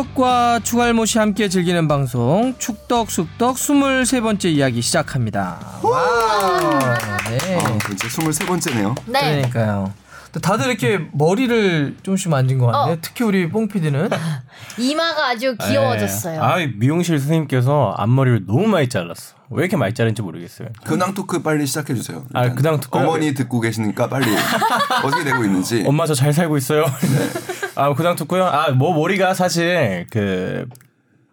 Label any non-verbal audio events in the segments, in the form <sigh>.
축덕과 추갈못이 함께 즐기는 방송 축덕 숙덕 23번째 이야기 시작합니다. 와. 네. 아, 이제 23번째네요. 네. 그러니까요. 다들 이렇게 머리를 조금씩 만진 것 같네. 어. 특히 우리 뽕 PD는 <laughs> 이마가 아주 귀여워졌어요. 아 미용실 선생님께서 앞머리를 너무 많이 잘랐어. 왜 이렇게 많이 자른지 모르겠어요. 근황 토크 빨리 시작해 주세요. 아, 근황 토크요? 어머니 듣고 계시니까 빨리 <laughs> 어떻게 되고 있는지. 엄마 저 잘 살고 있어요. <laughs> 아 그냥 듣고요. 아뭐 머리가 사실 그.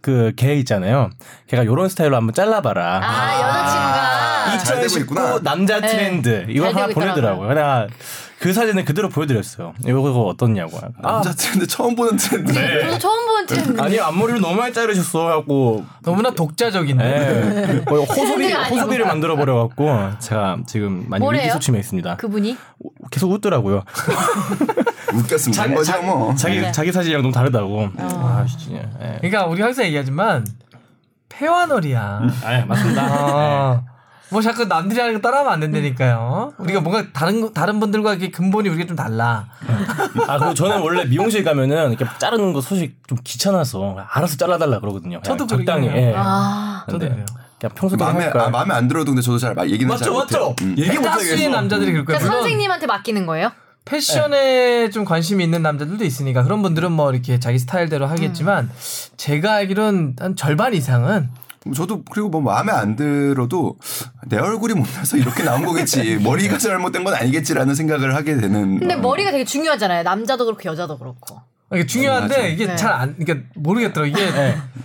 그 걔 있잖아요. 걔가 요런 스타일로 한번 잘라봐라. 아, 여자친구가 잘 되고 있구나. 2019 남자 네. 트렌드 이거 잘 하나 보내더라고요. 내가 그 사진을 그대로 보여드렸어요. 이거 어떻냐고. 아, 남자 트렌드 처음 보는 트렌드. 저도 처음 본 트렌드. 아니 앞머리를 너무 많이 자르셨어 하고 너무나 독자적인데. 예. 뭐 호소비. 호소비를 만들어 버려 갖고 제가 지금 많이 뭐래요? 위기소침해 있습니다. 그분이 계속 웃더라고요. 웃겼으면 된 거죠 뭐. 자기 네. 자기 사진이랑 너무 다르다고. 어. 아 진짜. 예. 그러니까 우리 항상 얘기하지만 폐와놀이야. 아 맞습니다. 어. 뭐 자꾸 남들이 하는 거 따라하면 안 된다니까요. 우리가 뭔가 다른 거- 다른 분들과 이렇게 근본이 우리가 좀 달라. 아 그리고 저는 원래 미용실 가면은 이렇게 자르는 거 소식 좀 귀찮아서 알아서 잘라달라 그러거든요. 저도 적당히. 그러긴 해요. 예. 아 저도 근데 그래요. 그냥 평소대로 마음에. 아, 마음에 안 들어도 근데 저도 잘막 얘기는 잘 못해요. 음. 얘기 가수의 남자들이 그럴 거예요. 그러니까 선생님한테 맡기는 거예요? 패션에 좀 관심이 있는 남자들도 있으니까 그런 분들은 뭐 이렇게 자기 스타일대로 하겠지만 제가 알기로는 한 절반 이상은 저도 그리고 뭐 마음에 안 들어도 내 얼굴이 못나서 이렇게 나온 거겠지 <laughs> 머리가 잘못된 건 아니겠지라는 생각을 하게 되는. 근데 어. 머리가 되게 중요하잖아요. 남자도 그렇고 여자도 그렇고. 이게 중요한데 맞아. 이게 네. 잘안 그러니까 모르겠더라고 이게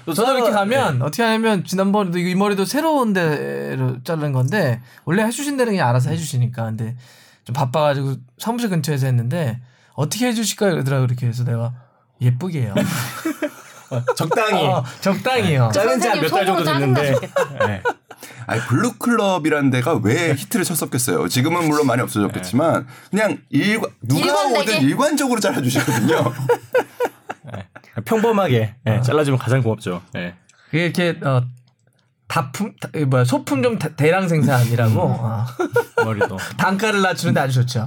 저도 이렇게 가면 어떻게 하냐면 지난번에도 이 머리도 새로운 데로 자른 건데 원래 해주신 데는 그냥 알아서 해주시니까 근데 좀 바빠가지고 사무실 근처에서 했는데 어떻게 해주실까요 이러더라고 이렇게 해서 내가 예쁘게 해요 <laughs> <laughs> 적당히 어, 적당히요 자른 지한 몇 달 정도 됐는데. 예. 아니 블루클럽이라는 데가 왜 히트를 쳤었겠어요. 지금은 물론 많이 없어졌겠지만 그냥 일관 누가 일관되게? 오든 일관적으로 잘라주시거든요. 평범하게 예, 잘라주면 가장 고맙죠. 예. 그게 이렇게 어 다품 다- 이 뭐야 소품 좀 대- 대량 생산이라고 어. 머리도. <laughs> 단가를 낮추는데 아주 좋죠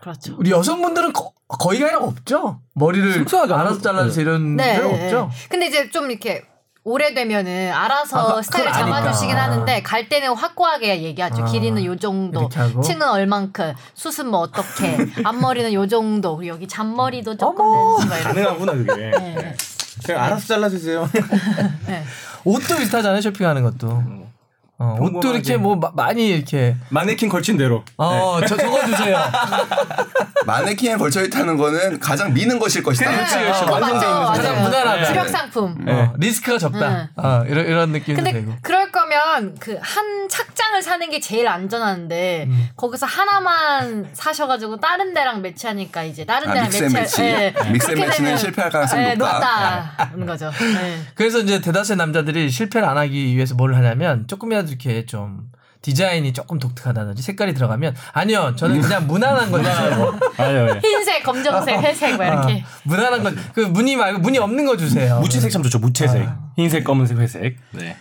그렇죠. 우리 여성분들은 거, 거의가 아니라 없죠 머리를 순수하게 알아서 잘라주세요 이런 네. 분 네. 없죠 근데 이제 좀 이렇게 오래되면은 알아서 아, 그건 스타일을. 잡아주시긴 하는데 갈 때는 확고하게 얘기하죠. 아, 길이는 요 정도? 층은 얼만큼, 숱은 뭐 어떻게, <laughs> 앞머리는 요 정도, 그리고 여기 잔머리도 조금. 가능하구나 그게. 네. 그냥 알아서 잘라주세요. 네. 옷도 비슷하잖아요 쇼핑하는 것도. 어, 옷도. 이렇게 뭐 마- 많이 이렇게 마네킹 걸친 대로. 어, 저 적어 주세요. <laughs> 마네킹에 걸쳐 있다는 거는 가장 미는 것일 것이다. 그렇지, 그렇지. 그거 완성돼 있는. 가장 무난하게. 주력 상품. 어, 리스크가 적다. 네. 어, 이런 이런 느낌도 근데 되고. 그럴 거면 그 한 착장을 사는 게 제일 안전한데 음. 거기서 하나만 사셔가지고 다른 데랑 매치하니까 이제 다른 아, 데랑 mix and match match. 예, mix match는 실패할 가능성이 예, 높다. 높다는 거죠. 예. 그래서 이제 대다수의 남자들이 실패를 안 하기 위해서 뭘 하냐면 조금이라도 이렇게 좀 디자인이 조금 독특하다든지 색깔이 들어가면 아니요 저는 그냥 무난한 거 주세요. 아유, 예. 흰색, 검정색, <laughs> 회색 뭐 이렇게. 아, 무난한 거그 무늬 말고 무늬 없는 거 주세요. 무채색 참 좋죠. 무채색. 흰색, 검은색, 회색. 네.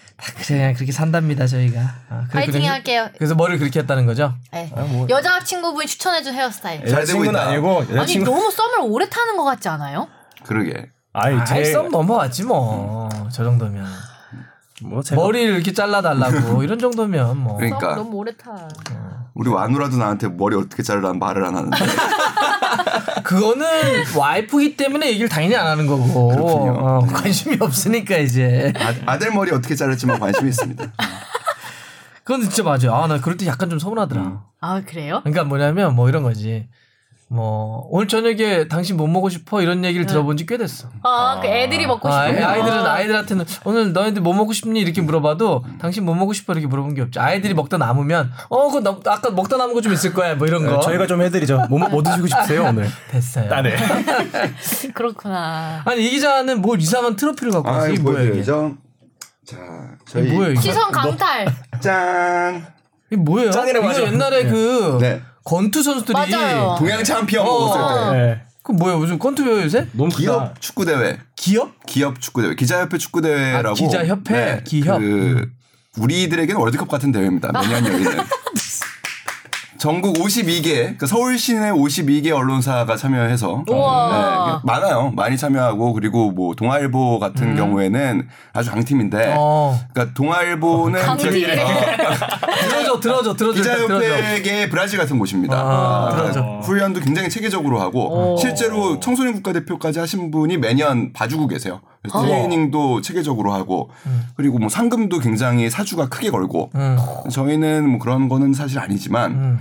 그냥 그렇게 산답니다 저희가. 아, 그래- 파이팅 할게요. 그래서 머리를 그렇게 했다는 거죠. 예. 아, 뭐. 여자 친구분이 추천해준 헤어스타일. 잘 되고 여자친구는 있다. 아니고 아니 여자친구. 너무 썸을 오래 타는 것 같지 않아요? 그러게. 아이 아이 제썸 넘어왔지 뭐. 저 정도면. 뭐 제가 머리를 이렇게 잘라달라고 <laughs> 이런 정도면 뭐. 그러니까. 썸 너무 오래 타. 우리 와누라도 나한테 머리 어떻게 자르라는 말을 안 하는데 <laughs> 그거는 와이프기 때문에 얘기를 당연히 안 하는 거고 그렇군요. 어, 관심이 없으니까 이제 아, 들 머리 어떻게 자를지만 관심이 있습니다. 그건 진짜 맞아요. 아 나 그럴 때 약간 좀 서운하더라. 아 그래요? 그러니까 뭐냐면 뭐 이런 거지. 뭐 오늘 저녁에 당신 뭐 먹고 싶어 이런 얘기를 들어본 지 꽤 됐어. 아, 그 애들이 먹고 아, 싶은 거. 아이들은 아이들한테는 오늘 너희들 뭐 먹고 싶니 이렇게 물어봐도 당신 뭐 먹고 싶어 이렇게 물어본 게 없죠. 아이들이 먹다 남으면 어 나- 아까 먹다 남은 거 좀 있을 거야 뭐 이런 거. 네, 저희가 좀 해드리죠. 뭐, 뭐 드시고 싶으세요 오늘? <laughs> 됐어요. 아, 네. <laughs> 그렇구나. 아니 이 기자는 뭘 이상한 트로피를 갖고 왔어. 아, 이게 뭐야 이게? 보여드리죠. 자, 이게 저희 이게? 시선 강탈. 짠. 이게 뭐예요? 짱이라고 하죠. 옛날에 그 네. 권투 선수들이 맞아요. 동양 챔피언 어. 먹었을 때 네. 그 뭐야 무슨 권투 배워 요새? 너무 크다. 기업 축구 대회, 기업? 기업 축구 대회, 기자협회 축구 대회라고. 아, 기자협회? 기협? 그 우리들에게는 월드컵 같은 대회입니다. 매년 열리는. <laughs> 전국 52개, 그러니까 서울 시내 52개 언론사가 참여해서 우와. 네, 많아요. 많이 참여하고 그리고 뭐 동아일보 같은 경우에는 아주 강팀인데, 어. 그러니까 동아일보는 강팀이래. 들어줘 <laughs> 들어줘 들어줘 들어줘. 기자협회계 브라질 같은 곳입니다. 아, 아. 훈련도 굉장히 체계적으로 하고 오. 실제로 청소년 국가대표까지 하신 분이 매년 봐주고 계세요. 어. 트레이닝도 체계적으로 하고 그리고 뭐 상금도 굉장히 사주가 크게 걸고 음. 저희는 뭐 그런 거는 사실 아니지만 음.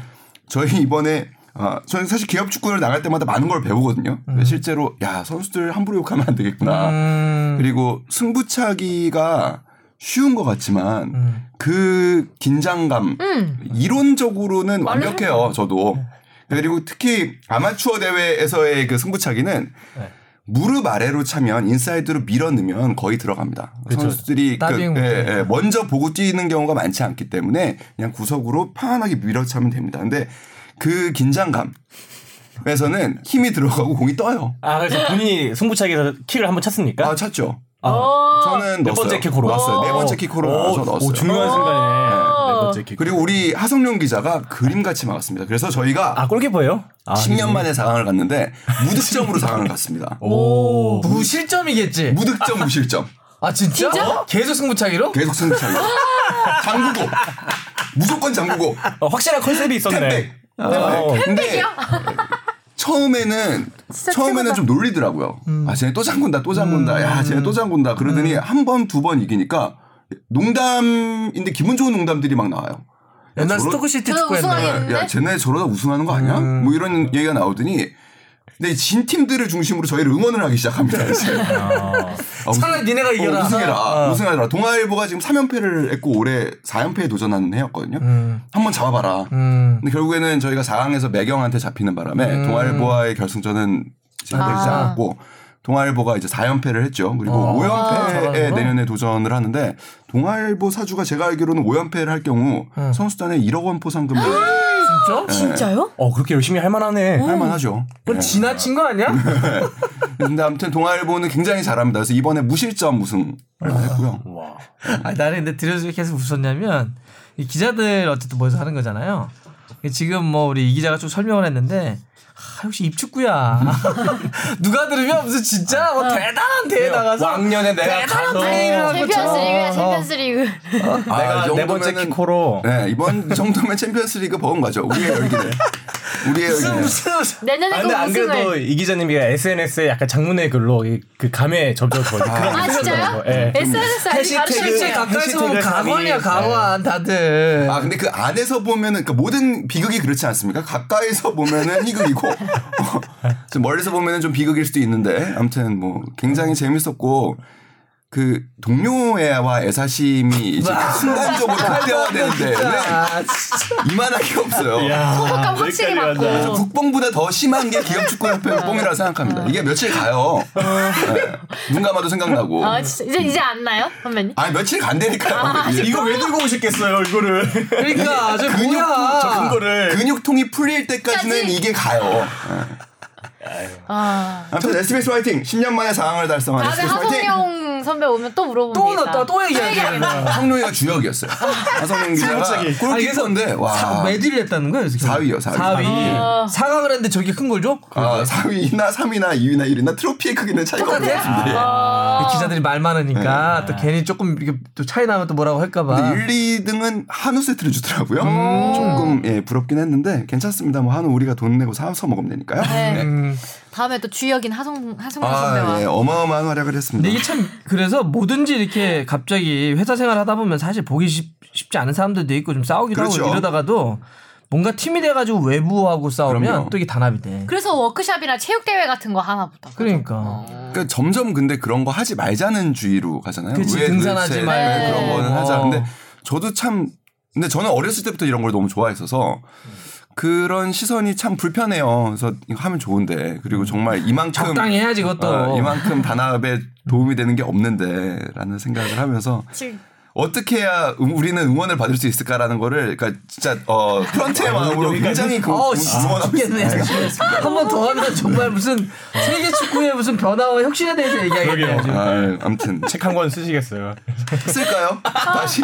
저희 이번에 아, 저는 사실 기업 축구를 나갈 때마다 많은 걸 배우거든요. 실제로 야 선수들 함부로 욕하면 안 되겠구나. 음. 그리고 승부차기가 쉬운 것 같지만 음. 그 긴장감 음. 이론적으로는 완벽해요. 저도 그리고 특히 아마추어 대회에서의 그 승부차기는 네. 무릎 아래로 차면 인사이드로 밀어 넣으면 거의 들어갑니다. 선수들이 그, 예. 예, 먼저 보고 뛰는 경우가 많지 않기 때문에 그냥 구석으로 편안하게 밀어 차면 됩니다. 근데 그 긴장감 에서는 힘이 들어가고 공이 떠요. 아 그래서 <laughs> 본인이 승부차기에서 킥을 한번 찼습니까? 아 찼죠. 어. 저는 몇 넣었어요. 번째 킥으로 넣었어요. 네 오. 번째 킥으로 나와서 오, 넣었어요. 오, 중요한 순간이네. 네 킥. 그리고 우리 하성룡 기자가 그림같이 막았습니다. 그래서 저희가 아 골키퍼예요? 아, 10년 만에 4강을 갔는데 무득점으로 4강을 갔습니다. 오. 무실점이겠지. 무득점 무실점. <laughs> 아 진짜? 진짜? 어? 계속 승부차기로? 계속 승차이. 장구고. 무조건 장구고. 어, 확실한 컨셉이 있었네. 템백. 어. 근데 처음에는 진짜 처음에는 최고다. 좀 놀리더라고요. 아, 쟤네 또 장군다, 또 장군다. 야, 쟤네 또 장군다. 그러더니 한 번, 두 번 이기니까 농담인데 기분 좋은 농담들이 막 나와요. 야, 옛날 저러- 스토크시티? 우승하겠네. 야, 쟤네 저러다 우승하는 거 아니야? 뭐 이런 얘기가 나오더니 근데 진 팀들을 중심으로 저희를 응원을 하기 시작합니다. <laughs> 이제. 아, 우승- 차라리 니네가 이겨라. 어, 우승해라. 어. 우승하라. 동아일보가 지금 3연패를 했고 올해 4연패에 도전하는 해였거든요. 음. 한번 잡아봐라. 음. 근데 결국에는 저희가 4강에서 매경한테 잡히는 바람에 동아일보와의 결승전은 진행되지 아. 않았고 동아일보가 이제 4연패를 했죠. 그리고 어. 5연패에 잘하는구나. 내년에 도전을 하는데 동아일보 사주가 제가 알기로는 5연패를 할 경우 음. 선수단에 1억 원 포상금을 진짜? 진짜요? 어 그렇게 열심히 할 만하네. 할만하죠. 그건 네. 지나친 거 아니야? <laughs> 근데 아무튼 동아일보는 굉장히 잘합니다. 그래서 이번에 무실점 우승을 했고요. 와. 아, 나는 근데 들려서 왜 계속 웃었냐면 이 기자들 어쨌든 모여서 하는 거잖아요. 지금 뭐 우리 이 기자가 좀 설명을 했는데 아, 역시 입축구야. <laughs> 누가 들으면 무슨 진짜 뭐 대단한 대회 나가서 왕년에 내가 대단한 가서 플레이를 한 챔피언스 것처럼. 리그야 챔피언스 리그. 아, 내가 <laughs> 이네 번째 키코로 네, 이번 정도면 챔피언스리그 버은 거죠. 우리의 <laughs> 열기를. 우리의. 무슨 내년에 아, 근데 안 그래도. 이 기자님이 SNS에 약간 장문의 글로 이- 그 감에 그런 아게 진짜요? 있었더라고요. 예. SNS 해시태그-. 가까이서 보면 감히- 가관 다들. 아 근데 그 안에서 보면은 그러니까 모든 비극이 그렇지 않습니까? 가까이서 보면은 희극이고 좀 멀리서 보면은 좀 비극일 수도 있는데 아무튼 뭐 굉장히 재밌었고 그 동료애와 애사심이 이제 순간적으로 극대화되는데 왜 아. 이만한 게 없어요. 소속감 확실히 맞고. 국뽕보다 더 심한 게 기업축구협회 뽕이라고 생각합니다. 이게 며칠 가요. 네. 눈 감아도 생각나고. 아 진짜 이제 이제 안 나요 선배님? 아니 며칠 간다니까요. 이게 이거 왜 들고 오셨겠어요, 이거를. 그러니까 저 근육? 저 근거를. 근육통이 풀릴 때까지는 까지. 이게 가요. 아. 아무튼 SBS 화이팅! 10년 만에 4강을 달성한 다음에 SBS 화이팅! 선배 오면 또 물어보면 또. 넣었다 또 얘기하지. 성룡이가 주역이었어요. <laughs> 하성룡 기자가. 골키퍼인데 와. 몇 위를 했다는 거예요? 그래서 4위요, 4위. 4위. 아. 4강을 했는데 저렇게 큰 걸 줘? 아, 4위나 3위나 2위나 1위나 트로피의 크기는 차이가 없는 똑같아? 팀들이. 아. 기자들이 말 많으니까 또 괜히 조금 이렇게 또 차이 나면 또 뭐라고 할까봐. 근데 1, 2등은 한우 세트를 주더라고요. 음. 조금 예, 부럽긴 했는데 괜찮습니다. 뭐 한우 우리가 돈 내고 사서 먹으면 되니까요. 네. 음. 다음에 또 주역인 하성 하성룡 선배와. 아, 예, 어마어마한 활약을 했습니다. 이게 참 그래서 뭐든지 이렇게 갑자기 회사 생활 하다 보면 사실 보기 쉽, 쉽지 않은 사람들도 있고 좀 싸우기도 그렇죠. 하고 이러다가도 뭔가 팀이 돼가지고 외부하고 싸우면 그럼요. 또 이게 단합이 돼. 그래서 워크샵이나 체육 대회 같은 거 하나 보다. 그러니까. 그러니까 점점 근데 그런 거 하지 말자는 주의로 가잖아요. 그치, 등산하지. 네, 그런 거는 하자. 어. 근데 저도 참 근데 저는 어렸을 때부터 이런 걸 너무 좋아했어서 그런 시선이 참 불편해요. 그래서 이거 하면 좋은데 그리고 정말 이만큼 적당히 해야지 그것도. 어, 이만큼 단합에 도움이 되는 게 없는데라는 생각을 하면서 지- 어떻게 해야 음- 우리는 응원을 받을 수 있을까라는 거를 그러니까 진짜 어 프런트의 마음으로 굉장히 그 어, 응원하고 죽겠네. 있습니다. 한번 더 하면 정말 무슨 세계 축구의 무슨 변화와 혁신에 대해서 얘기하겠네요. 아, 아무튼 책 한 권 쓰시겠어요. 쓸까요? 다시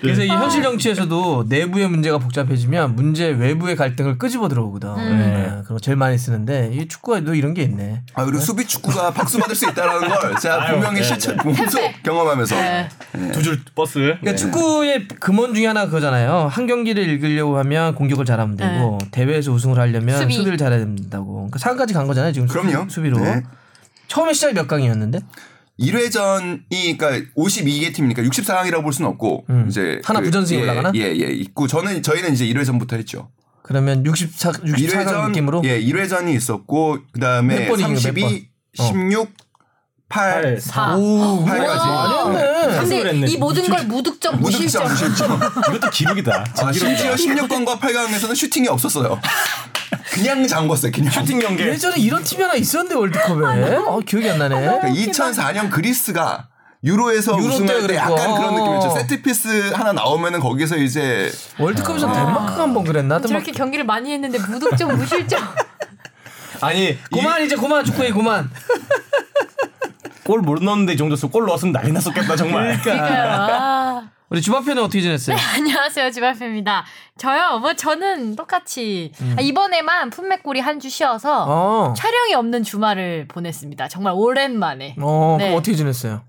그래서 이 현실 정치에서도 내부의 문제가 복잡해지면 문제 외부의 갈등을 끄집어 들어오거든. 네. 그런 거 제일 많이 쓰는데 이 축구에도 이런 게 있네. 아, 그리고 수비 축구가 박수 받을 수 있다는 걸 <laughs> 제가 분명히 실제 몸소 경험하면서 네. 두줄 버스. 그러니까 축구의 근원 중에 하나 그거잖아요. 한 경기를 읽으려고 하면 공격을 잘하면 되고 대회에서 우승을 하려면 수비. 수비. 를 잘해야 된다고. 그러니까 4강까지 간 거잖아요. 지금 그럼요. 수비, 로 네. 처음에 시작이 몇 강이었는데? 1회전이 그러니까 52개 팀이니까 64강이라고 볼 수는 없고 음. 이제 하나 부전승이 예, 올라가나? 예, 예. 있고 저는 저희는 이제 1회전부터 했죠. 그러면 64 64강 느낌으로 예, 1회전이 있었고 그다음에 몇 번이에요, 몇 32, 번? 어. 16, 8, 4. 오, 팔까지. 많이 했네. 근데 했네. 이 모든 걸 무득점 무득점 무실점. 무실점. 이것도 기록이다. 아, 심지어 16강과 8강에서는 슈팅이 없었어요. <laughs> 그냥 잠궜어요. 그냥. 슈팅 경기. 예전에 이런 팀이 하나 있었는데 월드컵에. 어, 기억이 안 나네. 그러니까 2004년 그리스가 유로에서 유로 때 우승할 때 그랬고. 약간 그런 느낌이었죠. 어. 세트피스 하나 나오면은 거기서 이제 월드컵에서 덴마크가 한 번 그랬나? 덴마크. 저렇게 경기를 많이 했는데 무득점 무실점. 아니 그만 이제 그만 축구해 그만. 골 못 넣었는데 이 정도서 골 넣었으면 난리 났었겠다 정말. 아. 우리 주바페는 어떻게 지냈어요? 안녕하세요 지발표입니다. 저요 뭐 저는 똑같이 음. 아, 이번에만 품맥골이 한 주 쉬어서 어. 촬영이 없는 주말을 보냈습니다. 정말 오랜만에. 어, 네. 그럼 어떻게 지냈어요?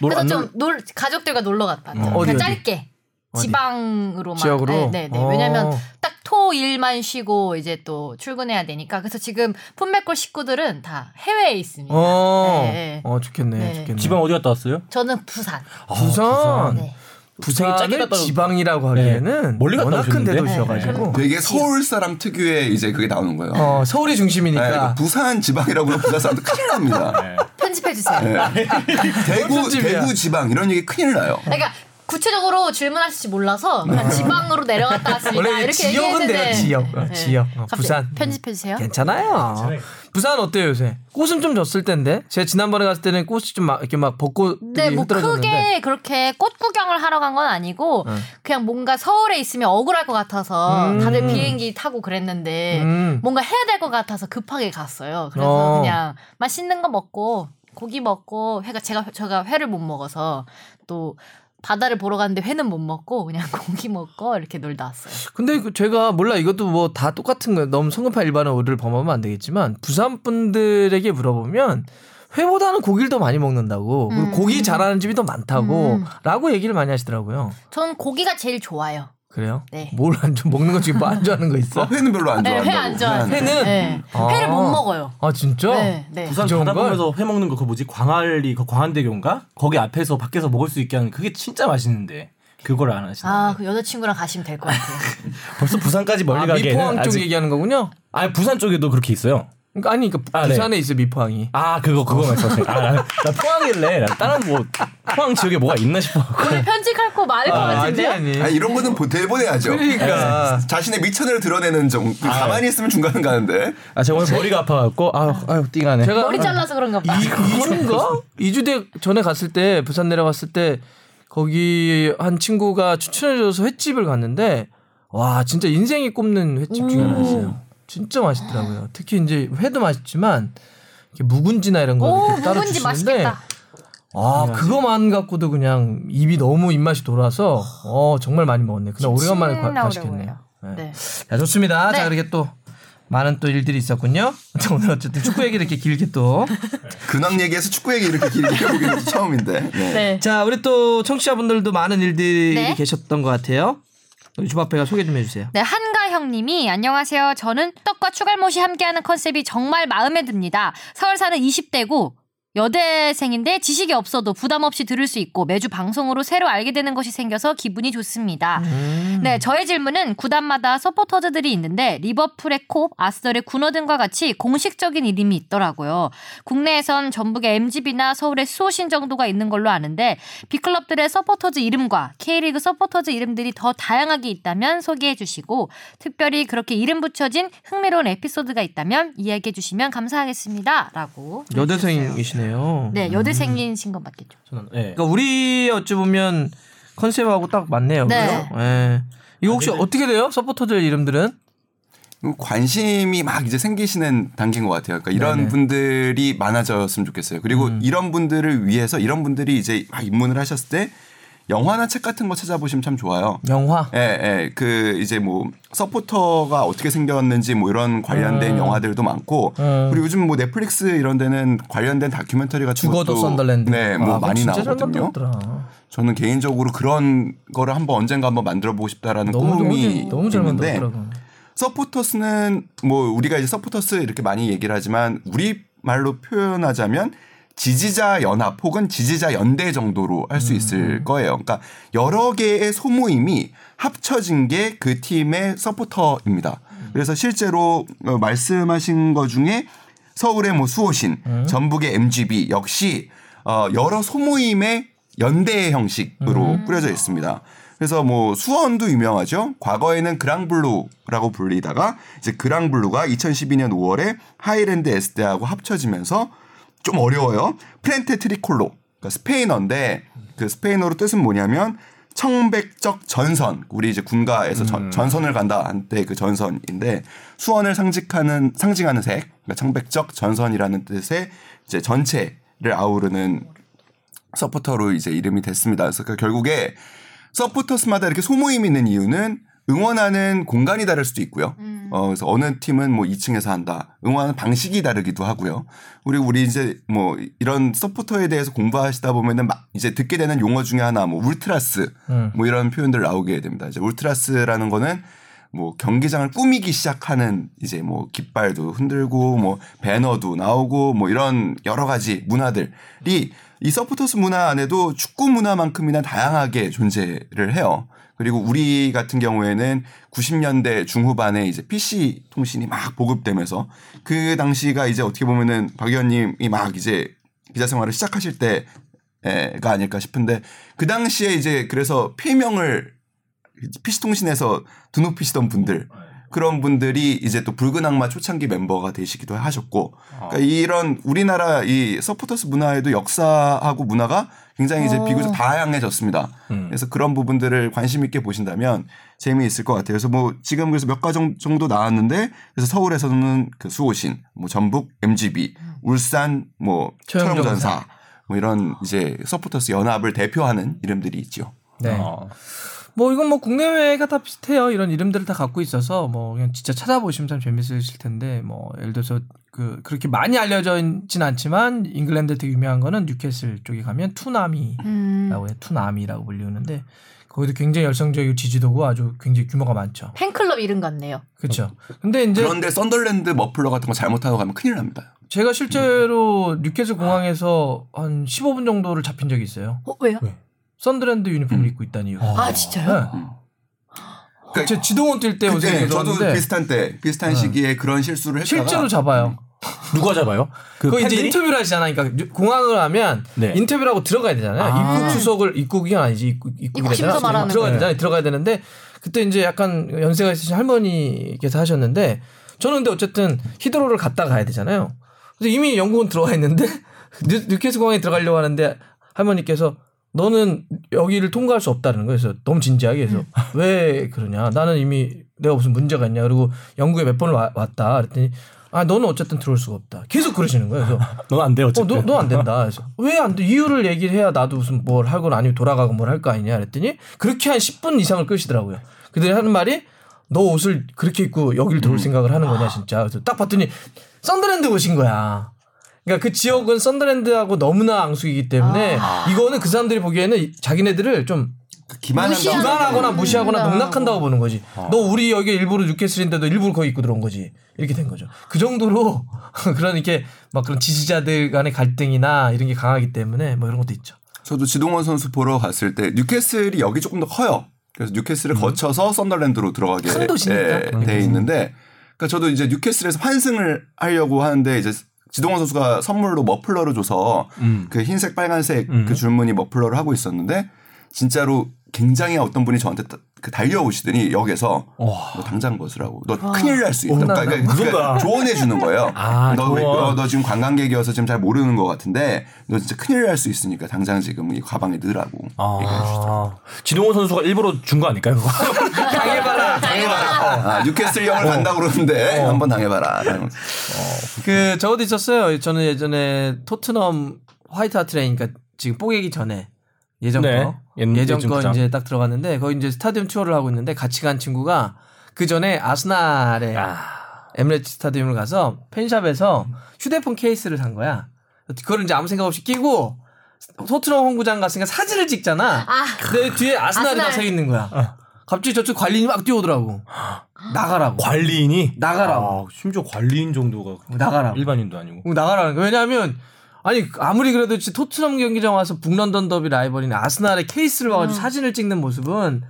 그래서 좀놀 가족들과 놀러 갔다. 어, 어디, 그냥 어디? 짧게 어디? 지방으로만. 지역으로? 네, 네, 네. 어. 왜냐면 딱 토 일만 쉬고 이제 또 출근해야 되니까. 그래서 지금 품맥골 식구들은 다 해외에 있습니다. 어, 네, 네. 어 좋겠네, 네. 좋겠네. 지방 어디 갔다 왔어요? 저는 부산. 부산. 네. 부산을 지방이라고 하기에는 네. 멀리 워낙 큰? 대도시여가지고 되게 서울 사람 특유의 이제 그게 나오는 거예요. 어, 서울이 네, 중심이니까 그러니까 부산 지방이라고 하면 부산 사람들 큰일 납니다. 편집해 주세요. 네. <laughs> 대구. 대구 지방 이런 얘기 큰일 나요. 그러니까 구체적으로 질문하실지 몰라서 그냥 지방으로 내려갔다 왔습니다. 원래 이렇게 지역은 얘기했는데 돼요, 지역. 어, 네. 지역. 어, 부산. 편집해 주세요. 괜찮아요. 부산 어때요 요새? 꽃은 좀 졌을 텐데 제가 지난번에 갔을 때는 꽃이 좀 막 이렇게 막 벚꽃 네, 뭐 크게 그렇게 꽃 구경을 하러 간 건 아니고 그냥 뭔가 서울에 있으면 억울할 것 같아서 음. 다들 비행기 타고 그랬는데 음. 뭔가 해야 될 것 같아서 급하게 갔어요. 그래서 어. 그냥 맛있는 거 먹고 고기 먹고 회가 제가 제가 회를 못 먹어서 또 바다를 보러 갔는데 회는 못 먹고 그냥 <laughs> 고기 먹고 이렇게 놀다 왔어요. 근데 그 제가 몰라 이것도 뭐 다 똑같은 거예요. 너무 성급한 일반의 오류를 범하면 안 되겠지만 부산 분들에게 물어보면 회보다는 고기를 더 많이 먹는다고 그리고 음. 고기 잘하는 집이 더 많다고 음. 라고 얘기를 많이 하시더라고요. 전 고기가 제일 좋아요. 그래요? 네. 뭘 안 좋아 먹는 것 중에 뭐 안 좋아하는 거 있어? 어, 회는 별로 안 네, 좋아한다고. 회안 좋아해요. 회는? 네. 아. 회를 못 먹어요. 아 진짜? 네, 네. 부산 좋은 바다 걸? 보면서 회 먹는 거 그 뭐지 광안리 그 광안대교인가? 거기 앞에서 밖에서 먹을 수 있게 하는 그게 진짜 맛있는데 그걸 안 하시네. 아, 그 여자친구랑 가시면 될 것 같아요. <laughs> 벌써 부산까지 멀리 아, 가기에는 미포항 쪽 아직 얘기하는 거군요. 아 부산 쪽에도 그렇게 있어요. 그러니까 아니 그러니까 아, 네. 부산에 있어 미포항이. 아 그거 그거 말씀하세요. 아, 나, 나 포항이래. 나 다른 뭐 포항 지역에 뭐가 있나 싶어. 오늘 편집할 거 많을 것 아니 같은데요? 아니. 아니 이런 거는 보- 대본해야죠. 그러니까. 자신의 미천을 드러내는 정. 가만히 있으면 중간은 가는데. 아 제가 오늘 머리가 아파갖고 아유 아유 띵하네. 제가 머리 잘라서 그런가 봐. 이, 2주인가? 2주 대 전에 갔을 때 부산 내려갔을 때 거기 한 친구가 추천해줘서 횟집을 갔는데 와 진짜 인생이 꼽는 횟집 중에 하나였어요. 진짜 맛있더라고요. 특히 이제 회도 맛있지만 이렇게 묵은지나 이런 거 오, 이렇게 따로 묵은지 주시는데 맛있겠다. 아 그거만 갖고도 그냥 입이 너무 입맛이 돌아서 어 정말 많이 먹었네. 그냥 오래간만에 가시겠네요. 나오려고요. 네. 네. 자 좋습니다. 네. 자 그렇게 또 많은 또 일들이 있었군요. <laughs> 오늘 어쨌든 축구 얘기를 이렇게 길게 또 근황 얘기해서 축구 얘기 이렇게 길게 해보기는 또 <laughs> 처음인데. 네. 네. 자, 우리 또 청취자분들도 많은 일들이 네. 계셨던 것 같아요. 우리 주바페가 소개 좀 해주세요. 네, 한가 형님이 안녕하세요. 저는 떡과 추갈못이 함께하는 컨셉이 정말 마음에 듭니다. 서울 사는 20대고 여대생인데 지식이 없어도 부담 없이 들을 수 있고 매주 방송으로 새로 알게 되는 것이 생겨서 기분이 좋습니다. 네, 저의 질문은 구단마다 서포터즈들이 있는데 리버풀의 콥, 아스널의 군어 등과 같이 공식적인 이름이 있더라고요. 국내에선 전북의 MGB나 서울의 수호신 정도가 있는 걸로 아는데 빅클럽들의 서포터즈 이름과 K리그 서포터즈 이름들이 더 다양하게 있다면 소개해 주시고 특별히 그렇게 이름 붙여진 흥미로운 에피소드가 있다면 이야기해 주시면 감사하겠습니다. 라고 여대생이시네요. 네, 여대생이신 건 맞겠죠. 저는 예. 그러니까 우리 어찌 보면 컨셉하고 딱 맞네요. 네. 그죠? 예. 이거 혹시 어떻게 돼요? 서포터들 이름들은? 관심이 막 이제 생기시는 단계인 것 같아요. 그러니까 이런 네네. 분들이 많아졌으면 좋겠어요. 그리고 음. 이런 분들을 위해서 이런 분들이 이제 막 입문을 하셨을 때 영화나 책 같은 거 찾아보시면 참 좋아요. 영화. 예, 예. 그 이제 뭐 서포터가 어떻게 생겼는지 뭐 이런 관련된 음. 영화들도 많고 음. 그리고 요즘 뭐 넷플릭스 이런 데는 관련된 다큐멘터리 같은 죽어도 것도 썬더랜드. 네, 뭐 아, 그거 많이 잘 나오거든요. 저는 개인적으로 그런 거를 한번 언젠가 한번 만들어 보고 싶다라는 너무 꿈이 너무, 너무 잘 있는데. 서포터스는 뭐 우리가 이제 서포터스 이렇게 많이 얘기를 하지만 우리 말로 표현하자면 지지자 연합 혹은 지지자 연대 정도로 할 수 있을 거예요. 그러니까 여러 개의 소모임이 합쳐진 게 그 팀의 서포터입니다. 그래서 실제로 어, 말씀하신 것 중에 서울의 뭐 수호신, 전북의 MGB 역시 어, 여러 소모임의 연대 형식으로 꾸려져 있습니다. 그래서 뭐 수원도 유명하죠. 과거에는 그랑블루라고 불리다가 이제 그랑블루가 2012년 5월에 하이랜드 에스테하고 합쳐지면서 좀 어려워요. 프렌테 트리콜로. 그러니까 스페인어인데 그 스페인어로 뜻은 뭐냐면 청백적 전선. 우리 이제 군가에서 전, 전선을 간다 한때 그 전선인데 수원을 상징하는 상징하는 색. 그러니까 청백적 전선이라는 뜻의 이제 전체를 아우르는 서포터로 이제 이름이 됐습니다. 그래서 그 결국에 서포터스마다 이렇게 소모임이 있는 이유는 응원하는 공간이 다를 수도 있고요. 어, 그래서 어느 팀은 뭐 2층에서 한다. 응원하는 방식이 다르기도 하고요. 그리고 우리 이제 뭐 이런 서포터에 대해서 공부하시다 보면은 막 이제 듣게 되는 용어 중에 하나 뭐 울트라스 음. 뭐 이런 표현들 나오게 됩니다. 이제 울트라스라는 거는 뭐 경기장을 꾸미기 시작하는 이제 뭐 깃발도 흔들고 뭐 배너도 나오고 뭐 이런 여러 가지 문화들이 이 서포터스 문화 안에도 축구 문화만큼이나 다양하게 존재를 해요. 그리고 우리 같은 경우에는 90년대 중후반에 이제 PC 통신이 막 보급되면서 그 당시가 이제 어떻게 보면은 박 의원님이 막 이제 기자 생활을 시작하실 때가 아닐까 싶은데 그 당시에 이제 그래서 필명을 PC통신에서 드높이시던 분들 그런 분들이 이제 또 붉은 악마 초창기 멤버가 되시기도 하셨고 그러니까 이런 우리나라 이 서포터스 문화에도 역사하고 문화가 굉장히 이제 어. 비교적 다양해졌습니다. 그래서 그런 부분들을 관심 있게 보신다면 재미있을 것 같아요. 그래서 뭐 지금 그래서 몇 가지 정도 나왔는데 그래서 서울에서는 그 수호신, 뭐 전북 MGB, 울산 뭐. 처용전사 뭐 이런 이제 서포터스 연합을 대표하는 이름들이 있죠. 네. 어. 뭐 이건 뭐 국내외가 다 비슷해요. 이런 이름들을 다 갖고 있어서 뭐 그냥 진짜 찾아보시면 참 재밌으실 텐데 뭐 예를 들어서 그 그렇게 많이 알려져 있진 않지만 잉글랜드 되게 유명한 거는 뉴캐슬 쪽에 가면 Toon Army라고 음. 해요. Toon Army라고 불리우는데 거기도 굉장히 열성적이고 지지도고 아주 굉장히 규모가 많죠. 팬클럽 이름 같네요. 그렇죠. 근데 이제 그런데 썬덜랜드 머플러 같은 거 잘못하고 가면 큰일 납니다. 제가 실제로 뉴캐슬 공항에서 한 15분 정도를 잡힌 적이 있어요. 어, 왜요? 썬더랜드 유니폼을 입고 있다는 이유. 아, 진짜요? 네. 그러니까 제 지동원 뛸때 그때 오세요. 저도 비슷한 때 비슷한 시기에 그런 실수를 했다가 실제로 잡아요. 누가 잡아요? 그그 이제? 인터뷰를 하시잖아요. 그러니까 뉴- 공항을 하면 네. 인터뷰를 하고 들어가야 되잖아요. 아. 입국 수속을 입국이 아니지 입국 입국이 되잖아요. 말하는 들어가야. 되잖아요. 들어가야 되는데 그때 이제 약간 연세가 있으신 할머니께서 하셨는데 저는 근데 어쨌든 히드로를 갔다 가야 되잖아요. 근데 이미 영국은 들어와 있는데 <laughs> 뉴, 뉴캐스 공항에 들어가려고 하는데 할머니께서 너는 여기를 통과할 수 없다는 거예요. 그래서 너무 진지하게 해서 <laughs> 왜 그러냐? 나는 이미 내가 무슨 문제가 있냐? 그리고 영국에 몇 번을 와- 왔다. 그랬더니 아 너는 어쨌든 들어올 수가 없다. 계속 그러시는 거예요. 그래서 <laughs> 넌 안 돼, 어, 어쨌든. 너, 너안 된다. 그래서 <laughs> 왜 안 돼? 이유를 얘기를 해야 나도 무슨 뭘 하거나 아니면 돌아가고 뭘 할 거 아니냐 그랬더니 그렇게 한 10분 이상을 끄시더라고요. 그들이 하는 말이 너 옷을 그렇게 입고 여기를 들어올 생각을 하는 거냐 진짜. 그래서 딱 봤더니 썬더랜드 오신 거야. 그러니까 그 지역은 썬더랜드하고 너무나 앙숙이기 때문에 이거는 그 사람들이 보기에는 이- 자기네들을 좀그 기만하거나 무시하거나 음. 농락한다고 보는 거지. 너 우리 여기 일부러 뉴캐슬인데도 일부러 거기 입고 들어온 거지. 이렇게 된 거죠. 그 정도로 <laughs> 그런 이렇게 막 그런 지지자들 간의 갈등이나 이런 게 강하기 때문에 뭐 이런 것도 있죠. 저도 지동원 선수 보러 갔을 때 뉴캐슬이 여기 조금 더 커요. 그래서 뉴캐슬을 거쳐서 썬더랜드로 들어가게 큰 도시니까. 예, 돼 있는데 그러니까 저도 이제 뉴캐슬에서 환승을 하려고 하는데 이제 지동원 선수가 선물로 머플러를 줘서 음. 그 흰색 빨간색 음. 그 줄무늬 머플러를 하고 있었는데 진짜로 굉장히 어떤 분이 저한테 따- 그 달려오시더니 역에서 와. 너 당장 벗으라고 너 큰일 날 수 있다. 혼난다. 그러니까, 그러니까 조언해 주는 거예요. <laughs> 아, 너, 왜- 조언. 어, 너 지금 관광객이어서 지금 잘 모르는 것 같은데 너 진짜 큰일 날 수 있으니까 당장 지금 이 가방에 넣으라고. 아. 지동원 선수가 일부러 준 거 아닐까요, 그거? 당해봐라. <laughs> 당해봐라. 아, 뉴캐슬 형을 간다고 그러는데 한번 당해봐라. 이러면서. 그 저것도 있었어요. 저는 예전에 토트넘 화이트 하트레인 그러니까 지금 뽀개기 전에 예전 네. 거 옛- 예전 거 거죠. 이제 딱 들어갔는데 거기 이제 스타디움 투어를 하고 있는데 같이 간 친구가 그 전에 아스날에 아. 에미레이트 스타디움을 가서 fan shop에서 휴대폰 케이스를 산 거야. 그걸 이제 아무 생각 없이 끼고 토트넘 홈구장 갔으니까 사진을 찍잖아. 아. 근데 뒤에 아스날이 아스날. 다서 있는 거야. 갑자기 저쪽 관리인이 막 뛰어오더라고. 나가라고. 관리인이 나가라고. 아, 심지어 관리인 정도가 나가라고. 일반인도 아니고. 나가라는 거야. 왜냐하면 아니 아무리 그래도 토트넘 경기장 와서 북런던 더비 라이벌인 아스날의 케이스를 와가지고 사진을 찍는 모습은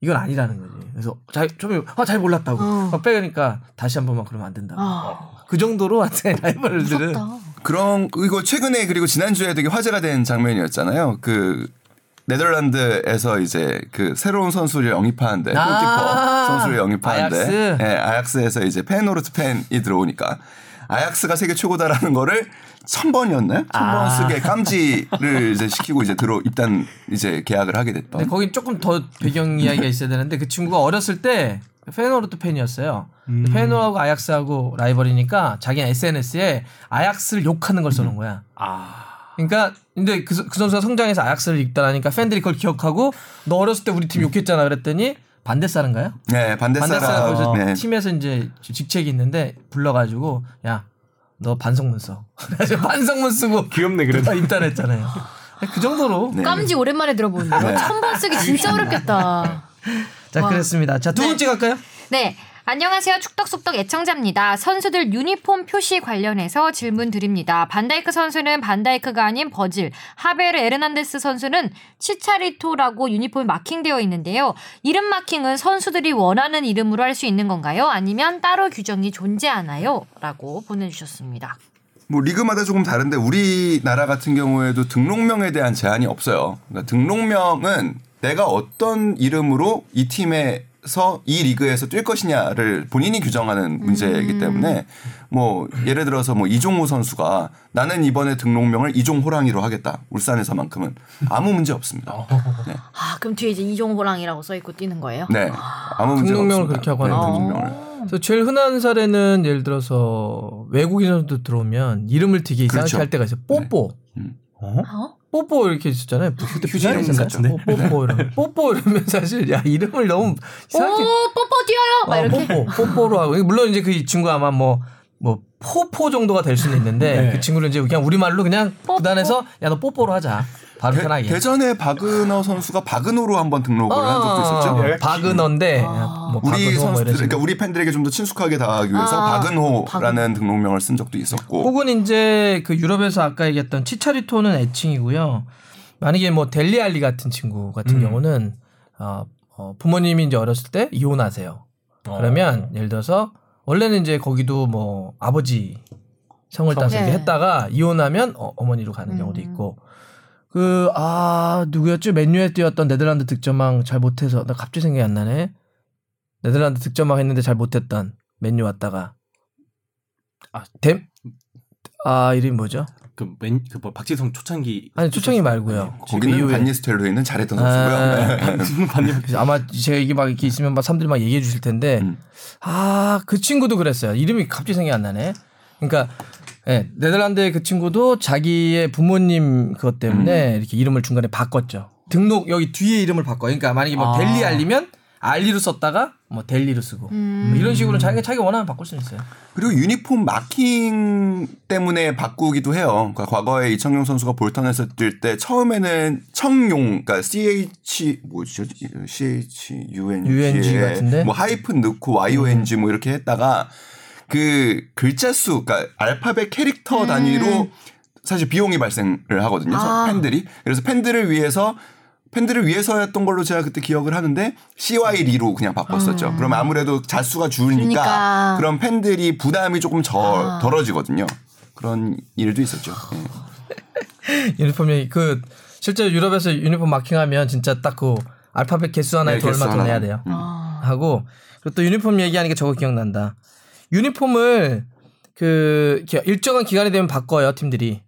이건 아니라는 거지. 그래서 잘, 좀, 아, 잘 몰랐다고. 어. 막 빼니까 다시 한 번만 그러면 안 된다고. 아, 그 정도로 하여튼 라이벌들은. 무섭다. 그런 이거 최근에 그리고 지난주에 되게 화제가 된 장면이었잖아요. 그 네덜란드에서 이제 그 새로운 선수를 영입하는데 아, 골키퍼 선수를 영입하는데 아약스. 예, 아약스에서 이제 페노르트 팬이 들어오니까 아약스가 세계 최고다라는 거를 천 번이었나요? 천번 아. 쓰게 깜지를 <laughs> 이제 시키고 이제 들어 입단 이제 계약을 하게 됐던. 거긴 조금 더 배경 이야기가 <laughs> 있어야 되는데 그 친구가 어렸을 때 페노르트 팬이었어요. 근데 페노하고 아약스하고 라이벌이니까 자기는 SNS에 아약스를 욕하는 걸 써놓은 거야. 아. 그러니까 근데 그, 그 선수가 성장해서 아약스를 입단하니까 팬들이 그걸 기억하고 너 어렸을 때 우리 팀 욕했잖아 그랬더니 반대사인가요? 네, 반대사라. 반대사가 거기서 네. 팀에서 이제 직책이 있는데 불러가지고 야 너 반성문 써. <laughs> 반성문 쓰고 귀엽네 그래도. 다 입단했잖아요. 그 정도로. 네. 깜지 오랜만에 들어보는데 네. 천번 쓰기 진짜 어렵겠다. 자 와. 그랬습니다. 자두 네. 번째 갈까요? 네. 안녕하세요. 축덕숙덕 애청자입니다. 선수들 유니폼 표시 관련해서 질문 드립니다. 반다이크 선수는 반다이크가 아닌 버질, 하베르 에르난데스 선수는 치차리토라고 유니폼이 마킹되어 있는데요. 이름 마킹은 선수들이 원하는 이름으로 할 수 있는 건가요? 아니면 따로 규정이 존재하나요? 라고 보내주셨습니다. 뭐 리그마다 조금 다른데 우리나라 같은 경우에도 등록명에 대한 제한이 없어요. 그러니까 등록명은 내가 어떤 이름으로 이 팀에 서 이 리그에서 뛸 것이냐를 본인이 규정하는 문제이기 때문에 뭐 예를 들어서 뭐 이종호 선수가 나는 이번에 등록명을 이종호랑이로 하겠다. 울산에서만큼은 아무 문제 없습니다. 네. 아, 그럼 뒤에 이제 이종호랑이라고 써 있고 뛰는 거예요? 네. 아무 문제 등록명을 없습니다. 그렇게 하고 네, 하는 등록명을. 그래서 제일 흔한 사례는 예를 들어서 외국인 선수들 들어오면 이름을 되게 이상하게 그렇죠. 할 때가 있어요. 뽀뽀. 어? 어? 뽀뽀 이렇게 있었잖아요. 그때 휴지 이름? 같은데? 뽀- 뽀뽀 이러면 뽀뽀 이러면 사실 야 이름을 너무 오, 이상하게 뽀뽀 뛰어요! 막 어, 이렇게. 뽀뽀 뽀뽀로 하고 물론 이제 그 친구 아마 뭐뭐 포포 정도가 될 수는 있는데 네. 그 친구는 이제 그냥 우리말로 그냥 뽀뽀. 구단에서 야 너 뽀뽀로 하자. 바로 편하게. 대, 전에 박은호 선수가 박은호로 한번 등록을 한 적도 있었죠. 어, 박은호인데 아. 뭐 우리 박은호 뭐 선수들, 식으로. 그러니까 우리 팬들에게 좀 더 친숙하게 다가가기 위해서 아, 박은호라는 등록명을 쓴 적도 있었고. 혹은 이제 그 유럽에서 아까 얘기했던 치차리토는 애칭이고요. 만약에 뭐 델리알리 같은 친구 같은 음. 경우는 어, 어, 부모님이 이제 어렸을 때 이혼하세요. 그러면 예를 들어서 원래는 이제 거기도 뭐 아버지 성을 따서 네. 했다가 이혼하면 어, 어머니로 가는 경우도 음. 있고 그 아 누구였죠 맨유에 뛰었던 네덜란드 득점왕 잘 못해서 나 갑자기 생각이 안 나네. 네덜란드 득점왕 했는데 잘 못했던 맨유 왔다가. 아. 아댐아 이름이 뭐죠? 그 맨 그 뭐 박지성 초창기 아니 초창이 말고요. 거기는 이후에. 반니스텔로이는 잘했던 아, 선수고요. 네. <laughs> 반님 그래서 아마 제가 이게 막 이렇게 있으면 막 사람들이 막 얘기해 주실 텐데. 음. 아 그 친구도 그랬어요. 이름이 갑자기 생각이 안 나네. 그러니까 예, 네덜란드의 그 친구도 자기의 부모님 그것 때문에 음. 이렇게 이름을 중간에 바꿨죠 등록 여기 뒤에 이름을 바꿔 그러니까 만약에 뭐 아. 델리 알리면 알리로 썼다가 뭐 델리로 쓰고 음. 뭐 이런 식으로 자기가 자기가 원하면 바꿀 수 있어요 그리고 유니폼 마킹 때문에 바꾸기도 해요. 그러니까 과거에 이청용 선수가 볼턴에서 뛸 때 처음에는 청용, 그러니까 CH 뭐죠? CH UNG UNG 같은데? 뭐 하이픈 넣고 YONG 뭐 이렇게 했다가 그 글자 수, 그러니까 알파벳 캐릭터 단위로 사실 비용이 발생을 하거든요. 아. 팬들이. 그래서 팬들을 위해서 팬들을 위해서였던 걸로 제가 그때 기억을 하는데 CY리로 그냥 바꿨었죠. 그러면 아무래도 자수가 줄으니까 줄니까. 그럼 팬들이 부담이 조금 저, 아. 덜어지거든요. 그런 일도 있었죠. 예. <laughs> 유니폼이 그 실제 유럽에서 유니폼 마킹하면 진짜 딱 그 알파벳 개수 하나에 네, 얼마 돈. 내야 돼요 음. 아. 하고 그리고 또 유니폼 얘기하니까 저거 기억난다. 유니폼을 그 일정한 기간이 되면 바꿔요 팀들이.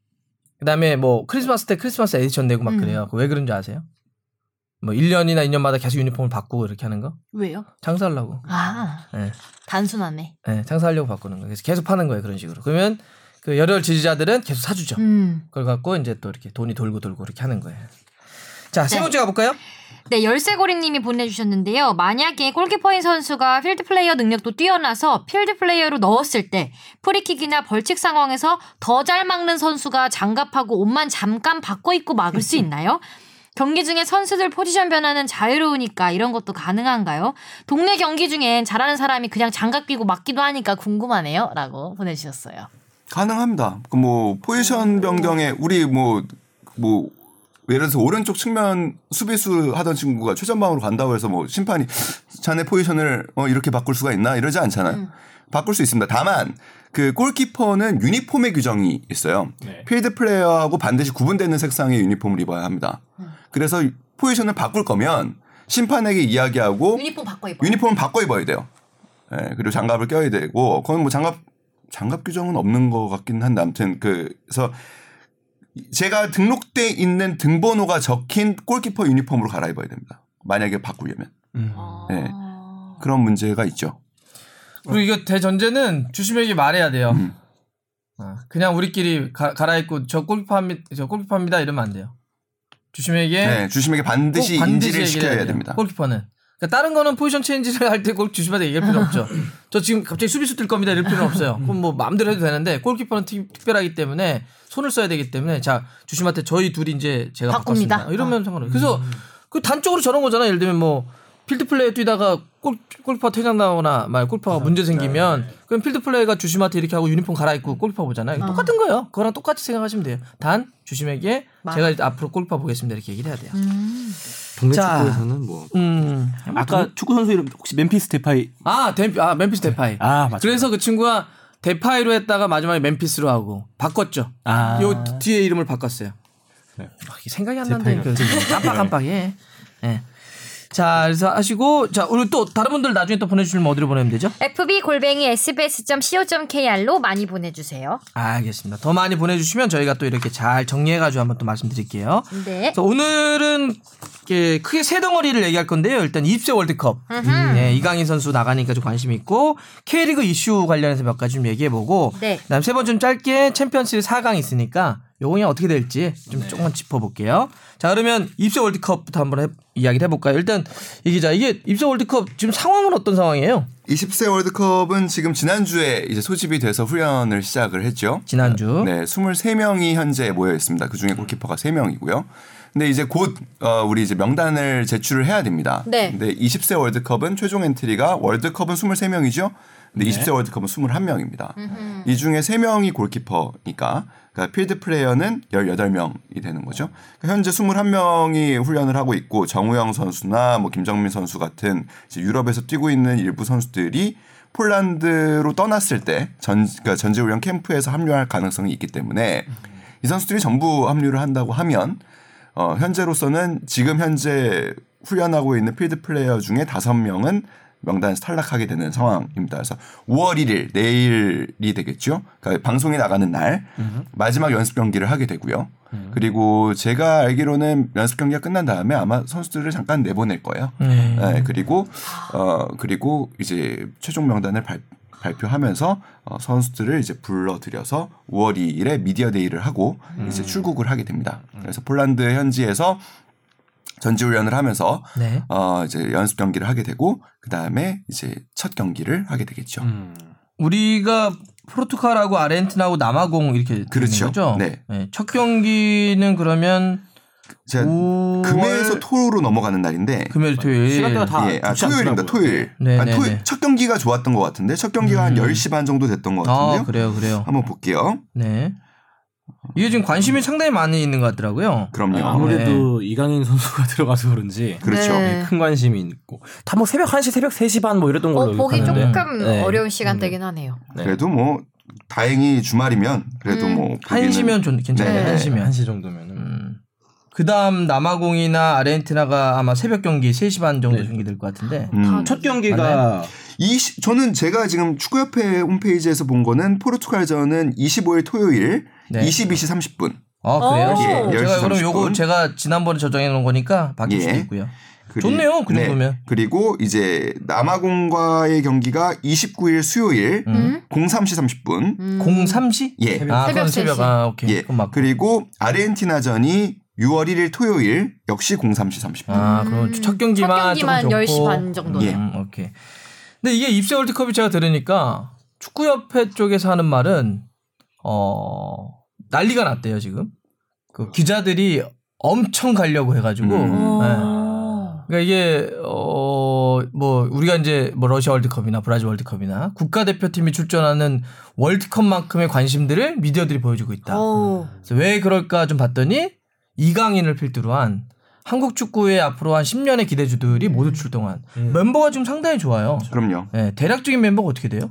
그다음에 뭐 크리스마스 때 크리스마스 에디션 내고 막 음. 그래요. 그거 왜 그런지 아세요? 뭐 1년이나 2년마다 계속 유니폼을 바꾸고 이렇게 하는 거? 왜요? 장사하려고. 아, 예. 단순하네. 예, 장사하려고 바꾸는 거예요. 그래서 계속 파는 거예요, 그런 식으로. 그러면 그 열혈 지지자들은 계속 사주죠. 음. 그걸 갖고 이제 또 이렇게 돈이 돌고 돌고 이렇게 하는 거예요. 자, 세 네. 번째 가볼까요? 네, 열쇠고리님이 보내주셨는데요. 만약에 골키퍼인 선수가 필드 플레이어 능력도 뛰어나서 필드 플레이어로 넣었을 때 프리킥이나 벌칙 상황에서 더 잘 막는 선수가 장갑하고 옷만 잠깐 바꿔 입고 막을 수 있나요? <laughs> 경기 중에 선수들 포지션 변화는 자유로우니까 이런 것도 가능한가요? 동네 경기 중엔 잘하는 사람이 그냥 장갑 끼고 막기도 하니까 궁금하네요. 라고 보내주셨어요. 가능합니다. 그 뭐 포지션 변경에 우리 뭐뭐 예를 들어서 오른쪽 측면 수비수 하던 친구가 최전방으로 간다고 해서 뭐 심판이 자네 포지션을 어 이렇게 바꿀 수가 있나 이러지 않잖아요. 바꿀 수 있습니다. 다만 그 골키퍼는 유니폼의 규정이 있어요. 네. 필드 플레이어하고 반드시 구분되는 색상의 유니폼을 입어야 합니다. 그래서 포지션을 바꿀 거면 심판에게 이야기하고 유니폼 바꿔 입어. 유니폼을 바꿔 입어야 돼요. 예, 그리고 장갑을 껴야 되고, 그건 뭐 장갑, 장갑 규정은 없는 것 같긴 한데, 아무튼 그, 그래서 제가 등록돼 있는 등번호가 적힌 골키퍼 유니폼으로 갈아입어야 됩니다. 만약에 바꾸려면. 음. 네. 그런 문제가 있죠. 그리고 이거 대전제는 주심에게 말해야 돼요. 음. 어, 그냥 우리끼리 가, 갈아입고 저 골키퍼입니다, 저 골키퍼입니다 이러면 안 돼요. 주심에게 네, 주심에게 반드시, 꼭 반드시 인지를 시켜야. 됩니다. 골키퍼는. 그러니까 다른 거는 포지션 체인지를 할때꼭 주심한테 얘기할 필요 없죠. 저 지금 갑자기 수비수 뛸 겁니다 이럴 필요는 없어요. 그럼 뭐 마음대로 해도 되는데 골키퍼는 특, 특별하기 때문에 손을 써야 되기 때문에 자 주심한테 저희 둘이 이제 제가 바꿉니다. 바꿨습니다. 이러면 상관없어요. 그래서 그 단적으로 저런 거잖아. 예를 들면 뭐 필드 플레이 뛰다가 골 골키퍼 퇴장 나거나 말 골키퍼가 문제 생기면 그럼 필드 플레이가 주심한테 이렇게 하고 유니폼 갈아입고 골키퍼 보잖아요. 똑같은 거예요. 그거랑 똑같이 생각하시면 돼요. 단 주심에게 제가 이제 앞으로 골키퍼 보겠습니다 이렇게 얘기를 해야 돼요. 동네 자. 축구에서는 뭐 음. 아까 축구 선수 이름 혹시 멤피스 데파이 아, 데, 아 멤피스 데파이. 아 맞죠. 그래서 그 친구가 데파이로 했다가 마지막에 멤피스로 하고 바꿨죠. 아. 요 뒤에 이름을 바꿨어요. 네. 아, 생각이 안 난다니까. 깜빡깜빡해. 예. 자, 그래서 하시고 자, 오늘 또 다른 분들 나중에 또 보내주시면 어디로 보내면 되죠? fb 골뱅이 sbs.co.kr로 많이 보내주세요. 알겠습니다. 더 많이 보내주시면 저희가 또 이렇게 잘 정리해가지고 한번 또 말씀드릴게요. 네. 그래서 오늘은 이렇게 크게 세 덩어리를 얘기할 건데요. 일단 20세 월드컵. 네, 이강인 선수 나가니까 좀 관심이 있고 K리그 이슈 관련해서 몇 가지 좀 얘기해보고 네. 그다음 세 번째는 짧게 챔피언스 4강 있으니까 요거 그냥 어떻게 될지 좀 조금만 짚어볼게요. 자 그러면 입세 월드컵부터 한번 해- 이야기를 해볼까요? 일단 이 기자 이게 입세 월드컵 지금 상황은 어떤 상황이에요? 20세 월드컵은 지금 지난주에 이제 소집이 돼서 훈련을 시작을 했죠. 지난주. 네, 23명이 현재 모여 있습니다. 그 중에 골키퍼가 3명이고요. 근데 이제 곧 어, 우리 이제 명단을 제출을 해야 됩니다. 네. 근데 20세 월드컵은 최종 엔트리가 월드컵은 23명이죠. 근데 20세 월드컵은 21명입니다. 이 중에 3명이 골키퍼니까 그러니까 필드 플레이어는 18명이 되는 거죠. 그러니까 현재 21명이 훈련을 하고 있고 정우영 선수나 뭐 김정민 선수 같은 유럽에서 뛰고 있는 일부 선수들이 폴란드로 떠났을 때 전, 그러니까 전지훈련 캠프에서 합류할 가능성이 있기 때문에 이 선수들이 전부 합류를 한다고 하면 어, 현재로서는 지금 현재 훈련하고 있는 필드 플레이어 중에 다섯 명은 명단에서 탈락하게 되는 상황입니다. 그래서 5월 1일 내일이 되겠죠. 그러니까 방송이 나가는 날 마지막 연습 경기를 하게 되고요. 그리고 제가 알기로는 연습 경기가 끝난 다음에 아마 선수들을 잠깐 내보낼 거예요. 네. 네, 그리고 어 그리고 이제 최종 명단을 발, 발표하면서 어, 선수들을 이제 불러들여서 5월 2일에 미디어 데이를 하고 이제 출국을 하게 됩니다. 그래서 폴란드 현지에서 전지훈련을 하면서 네. 어 이제 연습 경기를 하게 되고 그 다음에 이제 첫 경기를 하게 되겠죠. 음. 우리가 포르투갈하고 아르헨티나하고 남아공 이렇게 되는 그렇죠. 거죠. 네. 첫 경기는 그러면 제가 5월 금요일에서 토요로 넘어가는 날인데 금요일 토요일 시간대가 다 예, 아, 토요일입니다. 토요일. 네, 아, 네, 토요일 네. 첫 경기가 좋았던 것 같은데 첫 경기가 한 10시 반 정도 됐던 것 같은데요. 아 그래요 그래요. 한번 볼게요. 네. 이게 지금 관심이 상당히 많이 있는 것 같더라고요. 그럼요. 아무래도 이강인 선수가 <laughs> 들어가서 그런지 그렇죠. 네. 큰 관심이 있고 다 뭐 새벽 1시 새벽 3시 반 뭐 이랬던 걸로 어, 보기 기억하는데. 조금 네. 어려운 시간대긴 하네요. 네. 그래도 뭐 다행히 주말이면 그래도 음. 뭐한 보기는- 시면 좋 괜찮아요. 네. 한 시면. 1시 정도면은 음. 그다음 남아공이나 아르헨티나가 아마 새벽 경기 3시 반 정도 네. 경기될 것 같은데. 음. 첫 경기가? 이 시- 저는 제가 지금 축구협회 홈페이지에서 본 거는 포르투갈전은 25일 토요일 네. 22시 30분. 아 그래요? 예, 제가 10시 그럼 30분. 요거 제가 지난번에 저장해 놓은 거니까 바뀔 예. 수도 있고요. 그리- 좋네요, 그 정도면. 그리고 이제 남아공과의 경기가 29일 수요일 음? 03시 30분. 음. 03시? 예. 아, 새벽 그럼 새벽 3시. 아, 오케이. 예. 그리고 아르헨티나전이 6월 1일 토요일 역시 03시 30분. 아, 그럼 첫 경기만, 첫 경기만 조금 10시 좋고. 반 정도. 예. 음, 오케이. 근데 이게 입새 월드컵이 제가 들으니까 축구협회 쪽에서 하는 말은 어 난리가 났대요 지금. 그 기자들이 엄청 가려고 해가지고. 음. 어. 네. 그러니까 이게 어 뭐 우리가 이제 뭐 러시아 월드컵이나 브라질 월드컵이나 국가 대표팀이 출전하는 월드컵만큼의 관심들을 미디어들이 보여주고 있다. 어. 그래서 왜 그럴까 좀 봤더니 이강인을 필두로 한 한국 축구의 앞으로 한 10년의 기대주들이 모두 출동한 멤버가 지금 상당히 좋아요. 그럼요. 네, 대략적인 멤버가 어떻게 돼요?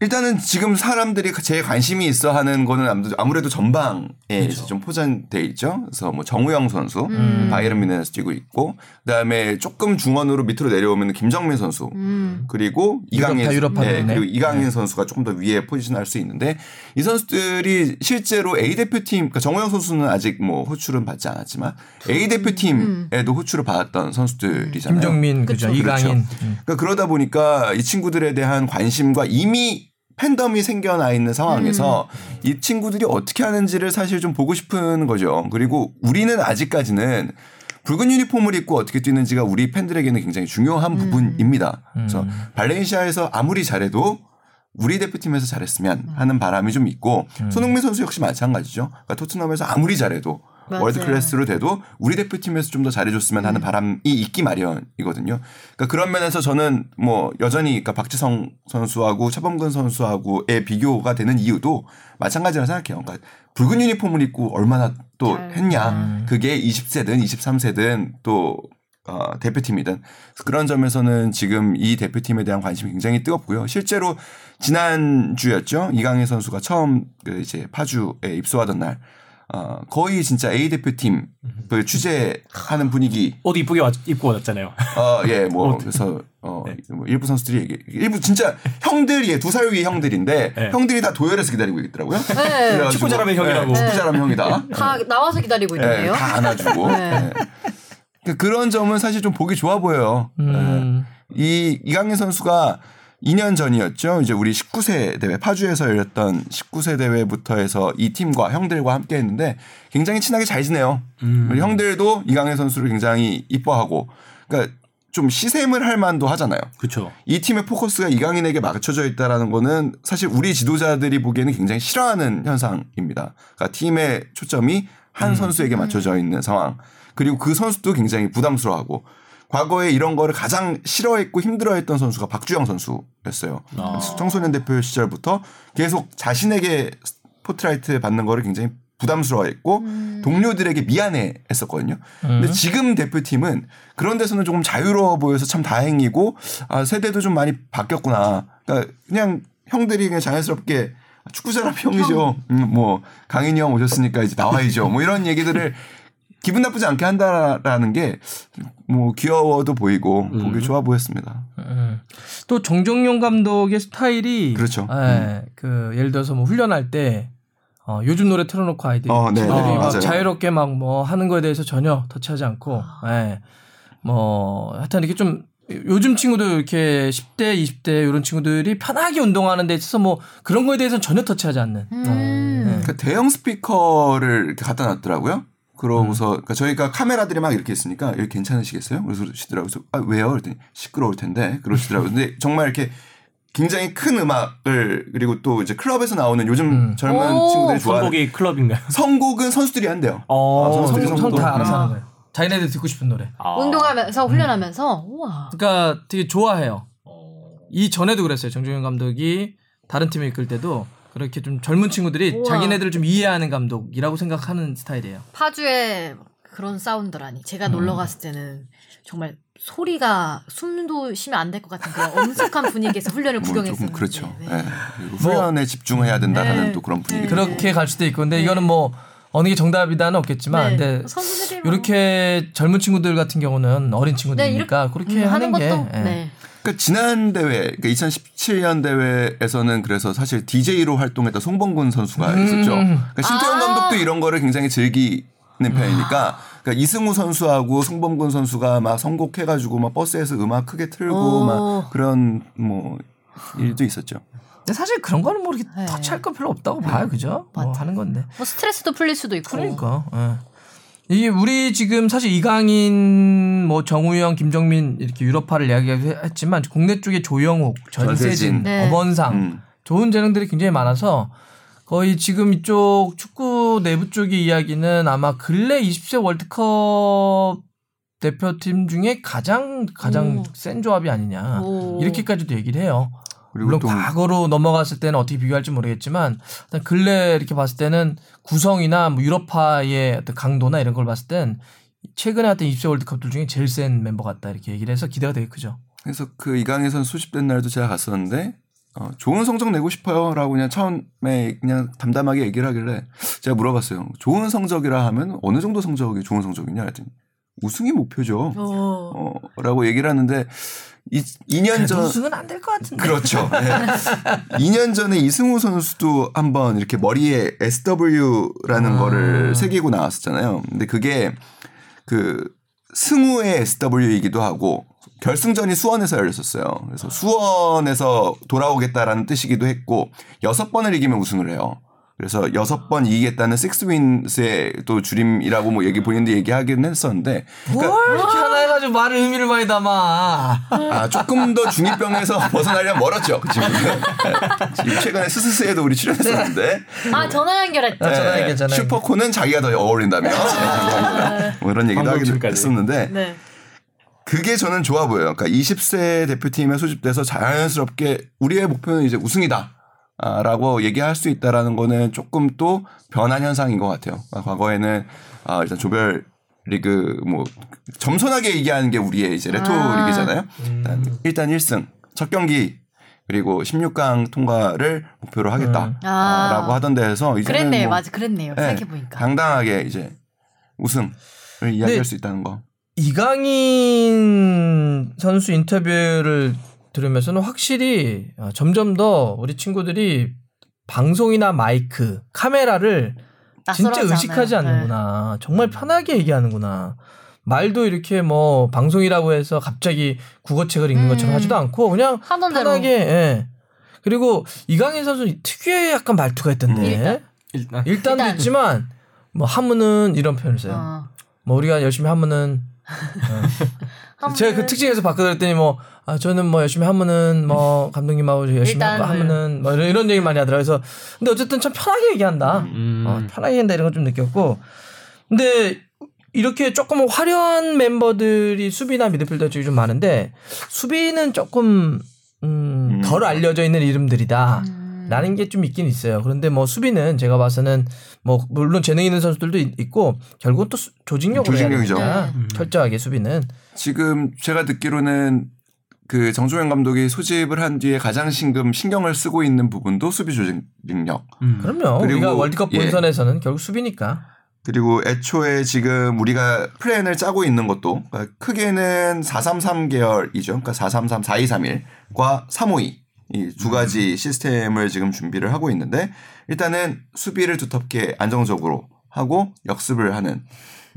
일단은 지금 사람들이 제일 관심이 있어 하는 거는 아무래도, 전방에 그렇죠. 좀 포장돼 있죠. 그래서 뭐 정우영 선수, 음. 바이에른 미네에서 뛰고 있고, 그다음에 조금 중원으로 밑으로 내려오면 김정민 선수, 음. 그리고 이강인, 유럽파 네. 그리고 이강인 선수가 조금 더 위에 포지션할 수 있는데 이 선수들이 실제로 A 대표팀, 그러니까 정우영 선수는 아직 뭐 호출은 받지 않았지만 A 대표팀에도 호출을 받았던 선수들이잖아요. 김정민 그죠? 그쵸. 이강인. 음. 그러니까 그러다 보니까 이 친구들에 대한 관심과 이미 팬덤이 생겨나 있는 상황에서 이 친구들이 어떻게 하는지를 사실 좀 보고 싶은 거죠. 그리고 우리는 아직까지는 붉은 유니폼을 입고 어떻게 뛰는지가 우리 팬들에게는 굉장히 중요한 부분입니다. 그래서 발렌시아에서 아무리 잘해도 우리 대표팀에서 잘했으면 하는 바람이 좀 있고 손흥민 선수 역시 마찬가지죠. 그러니까 토트넘에서 아무리 잘해도 맞아요. 월드 클래스로 돼도 우리 대표팀에서 좀 더 잘해줬으면 하는 바람이 있기 마련이거든요. 그러니까 그런 면에서 저는 뭐 여전히 그러니까 박지성 선수하고 차범근 선수하고의 비교가 되는 이유도 마찬가지라 생각해요. 그러니까 붉은 유니폼을 입고 얼마나 또 잘. 했냐. 그게 20세든 23세든 또 어, 대표팀이든 그런 점에서는 지금 이 대표팀에 대한 관심이 굉장히 뜨겁고요. 실제로 지난 주였죠. 이강인 선수가 처음 그 이제 파주에 입소하던 날 어, 거의 진짜 A 대표팀 그 취재하는 분위기 옷 이쁘게 왔- 입고 왔잖아요. 어, 예, 뭐, 그래서, 어, 뭐 일부 선수들이 얘기, 일부 진짜 형들이, 예, 두살 위의 형들인데, 네. 형들이 다 도열해서 기다리고 있더라고요. 네. 축구 잘하면 형이라고. 예, 축구 잘하면 형이다. 다 나와서 기다리고 예, 있는데요. 다 안아주고. 네. 예. 그- 그런 점은 사실 좀 보기 좋아 보여요. 음. 예. 이, 이강인 선수가 2년 전이었죠. 이제 우리 19세 대회, 파주에서 열렸던 19세 대회부터 해서 이 팀과 형들과 함께 했는데 굉장히 친하게 잘 지내요. 우리 형들도 이강인 선수를 굉장히 이뻐하고, 그러니까 좀 시샘을 할 만도 하잖아요. 그렇죠. 이 팀의 포커스가 이강인에게 맞춰져 있다라는 거는 사실 우리 지도자들이 보기에는 굉장히 싫어하는 현상입니다. 그러니까 팀의 초점이 한 선수에게 맞춰져 있는 상황. 그리고 그 선수도 굉장히 부담스러워하고 과거에 이런 거를 가장 싫어했고 힘들어했던 선수가 박주영 선수였어요. 청소년 대표 시절부터 계속 자신에게 스포트라이트 받는 거를 굉장히 부담스러워했고 동료들에게 미안해했었거든요. 근데 지금 대표팀은 그런 데서는 조금 자유로워 보여서 참 다행이고 아 세대도 좀 많이 바뀌었구나. 그러니까 그냥 형들이 그냥 자연스럽게 축구 잘하면 형이죠. 음, 뭐 강인이 형 오셨으니까 이제 나와야죠. 뭐 이런 얘기들을 <laughs> 기분 나쁘지 않게 한다라는 게 뭐 귀여워도 보이고 보기 좋아 보였습니다. 음. 또 정종용 감독의 스타일이 그렇죠. 예, 그 예를 들어서 뭐 훈련할 때 어, 요즘 노래 틀어놓고 아이들이 어, 네, 네, 막 맞아요. 자유롭게 막 뭐 하는 거에 대해서 전혀 터치하지 않고 예. 뭐 하여튼 이렇게 좀 요즘 친구들 이렇게 10대, 20대 이런 친구들이 편하게 운동하는 데 있어서 뭐 그런 거에 대해서는 전혀 터치하지 않는. 음. 그 대형 스피커를 이렇게 갖다 놨더라고요. 그러고서 그러니까 저희가 카메라들이 막 이렇게 있으니까 여기 괜찮으시겠어요? 그래서 그러시더라고요. 그래서 아 왜요? 그랬더니 시끄러울 텐데 그러시더라고요. 근데 정말 이렇게 굉장히 큰 음악을 그리고 또 이제 클럽에서 나오는 요즘 젊은 오. 친구들이 좋아하는 선곡이 클럽인가요? 선곡은 선수들이 한대요. 어, 아, 선수들이 성, 선곡을. 성다 알아서 음. 하는 거예요. 자기네들 듣고 싶은 노래. 아. 운동하면서 훈련하면서 우와. 그러니까 되게 좋아해요. 어. 이 전에도 그랬어요. 정종현 감독이 다른 팀을 이끌 때도 그렇게 좀 젊은 친구들이 우와. 자기네들을 좀 이해하는 감독이라고 생각하는 스타일이에요. 파주에 그런 사운드라니. 제가 놀러 갔을 때는 정말 소리가 숨도 쉬면 안 될 것 같은 그런 엄숙한 분위기에서 훈련을 뭐 구경했었는데. 조금 그렇죠. 네. 예. 그리고 훈련에 집중해야 된다라는 네. 또 그런 분위기. 네. 그렇게 갈 수도 있고 근데 이거는 뭐 어느 게 정답이다는 없겠지만 네. 근데 선수들이 뭐- 이렇게 젊은 친구들 같은 경우는 어린 친구들이니까 그렇게 음, 하는, 게 것도 예. 네. 그러니까 지난 대회, 그러니까 2017년 대회에서는 그래서 사실 DJ로 활동했던 송범근 선수가 음. 있었죠. 그러니까 신태용 아. 감독도 이런 거를 굉장히 즐기는 편이니까. 그러니까 이승우 선수하고 송범근 선수가 막 선곡해가지고 막 버스에서 음악 크게 틀고 오. 막 그런 뭐 일도 있었죠. 근데 사실 그런 거는 뭐 이렇게 네. 터치할 건 별로 없다고 봐요, 그죠? 뭐. 하는 건데. 뭐 스트레스도 풀릴 수도 있고. 그러니까. 예. 이게 우리 지금 사실 이강인, 뭐 정우영, 김정민 이렇게 유럽파를 이야기했지만 국내 쪽에 조영욱, 전세진, 전세진. 네. 엄원상 음. 좋은 재능들이 굉장히 많아서 거의 지금 이쪽 축구 내부 쪽의 이야기는 아마 근래 20세 월드컵 대표팀 중에 가장 가장 오. 센 조합이 아니냐 오. 이렇게까지도 얘기를 해요. 그리고 물론 또 과거로 넘어갔을 때는 어떻게 비교할지 모르겠지만 일단 근래 이렇게 봤을 때는 구성이나 뭐 유럽파의 어떤 강도나 이런 걸 봤을 땐 최근에 했던 20세 월드컵들 중에 제일 센 멤버 같다 이렇게 얘기를 해서 기대가 되게 크죠. 그래서 그 이강인 선수 수집된 날도 제가 갔었는데 어, 좋은 성적 내고 싶어요라고 그냥 처음에 그냥 담담하게 얘기를 하길래 제가 물어봤어요. 좋은 성적이라 하면 어느 정도 성적이 좋은 성적이냐 했더니 우승이 목표죠. 어. 어, 라고 얘기를 하는데 이, 2년 전 우승은 안 될 것 같은데. 그렇죠. <laughs> 네. 2년 전에 이승우 선수도 한번 이렇게 머리에 SW라는 아. 거를 새기고 나왔었잖아요. 근데 그게 그 승우의 SW이기도 하고 결승전이 수원에서 열렸었어요. 그래서 수원에서 돌아오겠다라는 뜻이기도 했고 여섯 번을 이기면 우승을 해요. 그래서 여섯 번 이기겠다는 식스윈스의 또 줄임이라고 뭐 얘기 본인도 얘기하긴 했었는데 뭘 이렇게 하나 해가지고 말을 의미를 많이 담아. 아, 조금 더 중이병에서 <laughs> 벗어나려면 멀었죠. 그 친구는. 지금 최근에 스스스에도 우리 출연했었는데. 아 전화 연결했다. 아, 전화 네, 얘기했잖아요. 슈퍼코는 자기가 더 어울린다며. <laughs> 뭐 이런 얘기도 하긴 방송실까지. 했었는데. 네. 그게 저는 좋아 보여요. 그러니까 20세 대표팀에 소집돼서 자연스럽게 우리의 목표는 이제 우승이다. 아, 라고 얘기할 수 있다라는 거는 조금 또 변한 현상인 것 같아요. 아, 과거에는 아, 일단 조별 리그 뭐 점선하게 얘기하는 게 우리의 이제 레토 아. 리그잖아요. 일단, 일단 1승 첫 경기 그리고 16강 통과를 목표로 하겠다라고 아. 하던 데에서 이제는 그랬네, 뭐, 맞아, 그랬네요. 네, 생각해 보니까. 당당하게 이제 우승을 이야기할 수 있다는 거. 이강인 선수 인터뷰를 들으면서는 확실히 어, 점점 더 우리 친구들이 방송이나 마이크, 카메라를 진짜 의식하지 않아요. 네. 않는구나. 정말 편하게 얘기하는구나. 말도 이렇게 뭐 방송이라고 해서 갑자기 국어책을 읽는 것처럼 음. 하지도 않고 그냥. 편하게. 예. 그리고 이강인 선수 특유의 약간 말투가 있던데. 일단. 일단 일단도 일단. 있지만 뭐 하면은 이런 표현을 써요. 어. 뭐 우리가 열심히 하면은 어. <laughs> 제가 그 특징에서 바꿔드렸더니 뭐 아, 저는 뭐 열심히 하면은 뭐 감독님하고 열심히 뭐 하면은 뭐 이런, 이런 얘기 많이 하더라고요. 그래서 근데 어쨌든 참 편하게 얘기한다. 음. 어, 편하게 얘기한다 이런 걸 좀 느꼈고 근데 이렇게 조금 화려한 멤버들이 수비나 미드필더 쪽이 좀 많은데 수비는 조금 음, 덜 알려져 있는 이름들이다. 음. 라는 게 좀 있긴 있어요. 그런데 뭐 수비는 제가 봐서는 뭐 물론 재능 있는 선수들도 있- 있고 결국은 또 수- 조직력으로 조직력이죠. 되니까 네. 음. 철저하게 수비는 지금 제가 듣기로는 그 정종현 감독이 소집을 한 뒤에 가장 신금 신경을 쓰고 있는 부분도 수비 조직 능력. 음. 그럼요. 그리고 우리가 월드컵 예. 본선에서는 결국 수비니까. 그리고 애초에 지금 우리가 플랜을 짜고 있는 것도 그러니까 크게는 433 계열이죠. 그러니까 433, 4231과 352 이 두 가지 시스템을 지금 준비를 하고 있는데 일단은 수비를 두텁게 안정적으로 하고 역습을 하는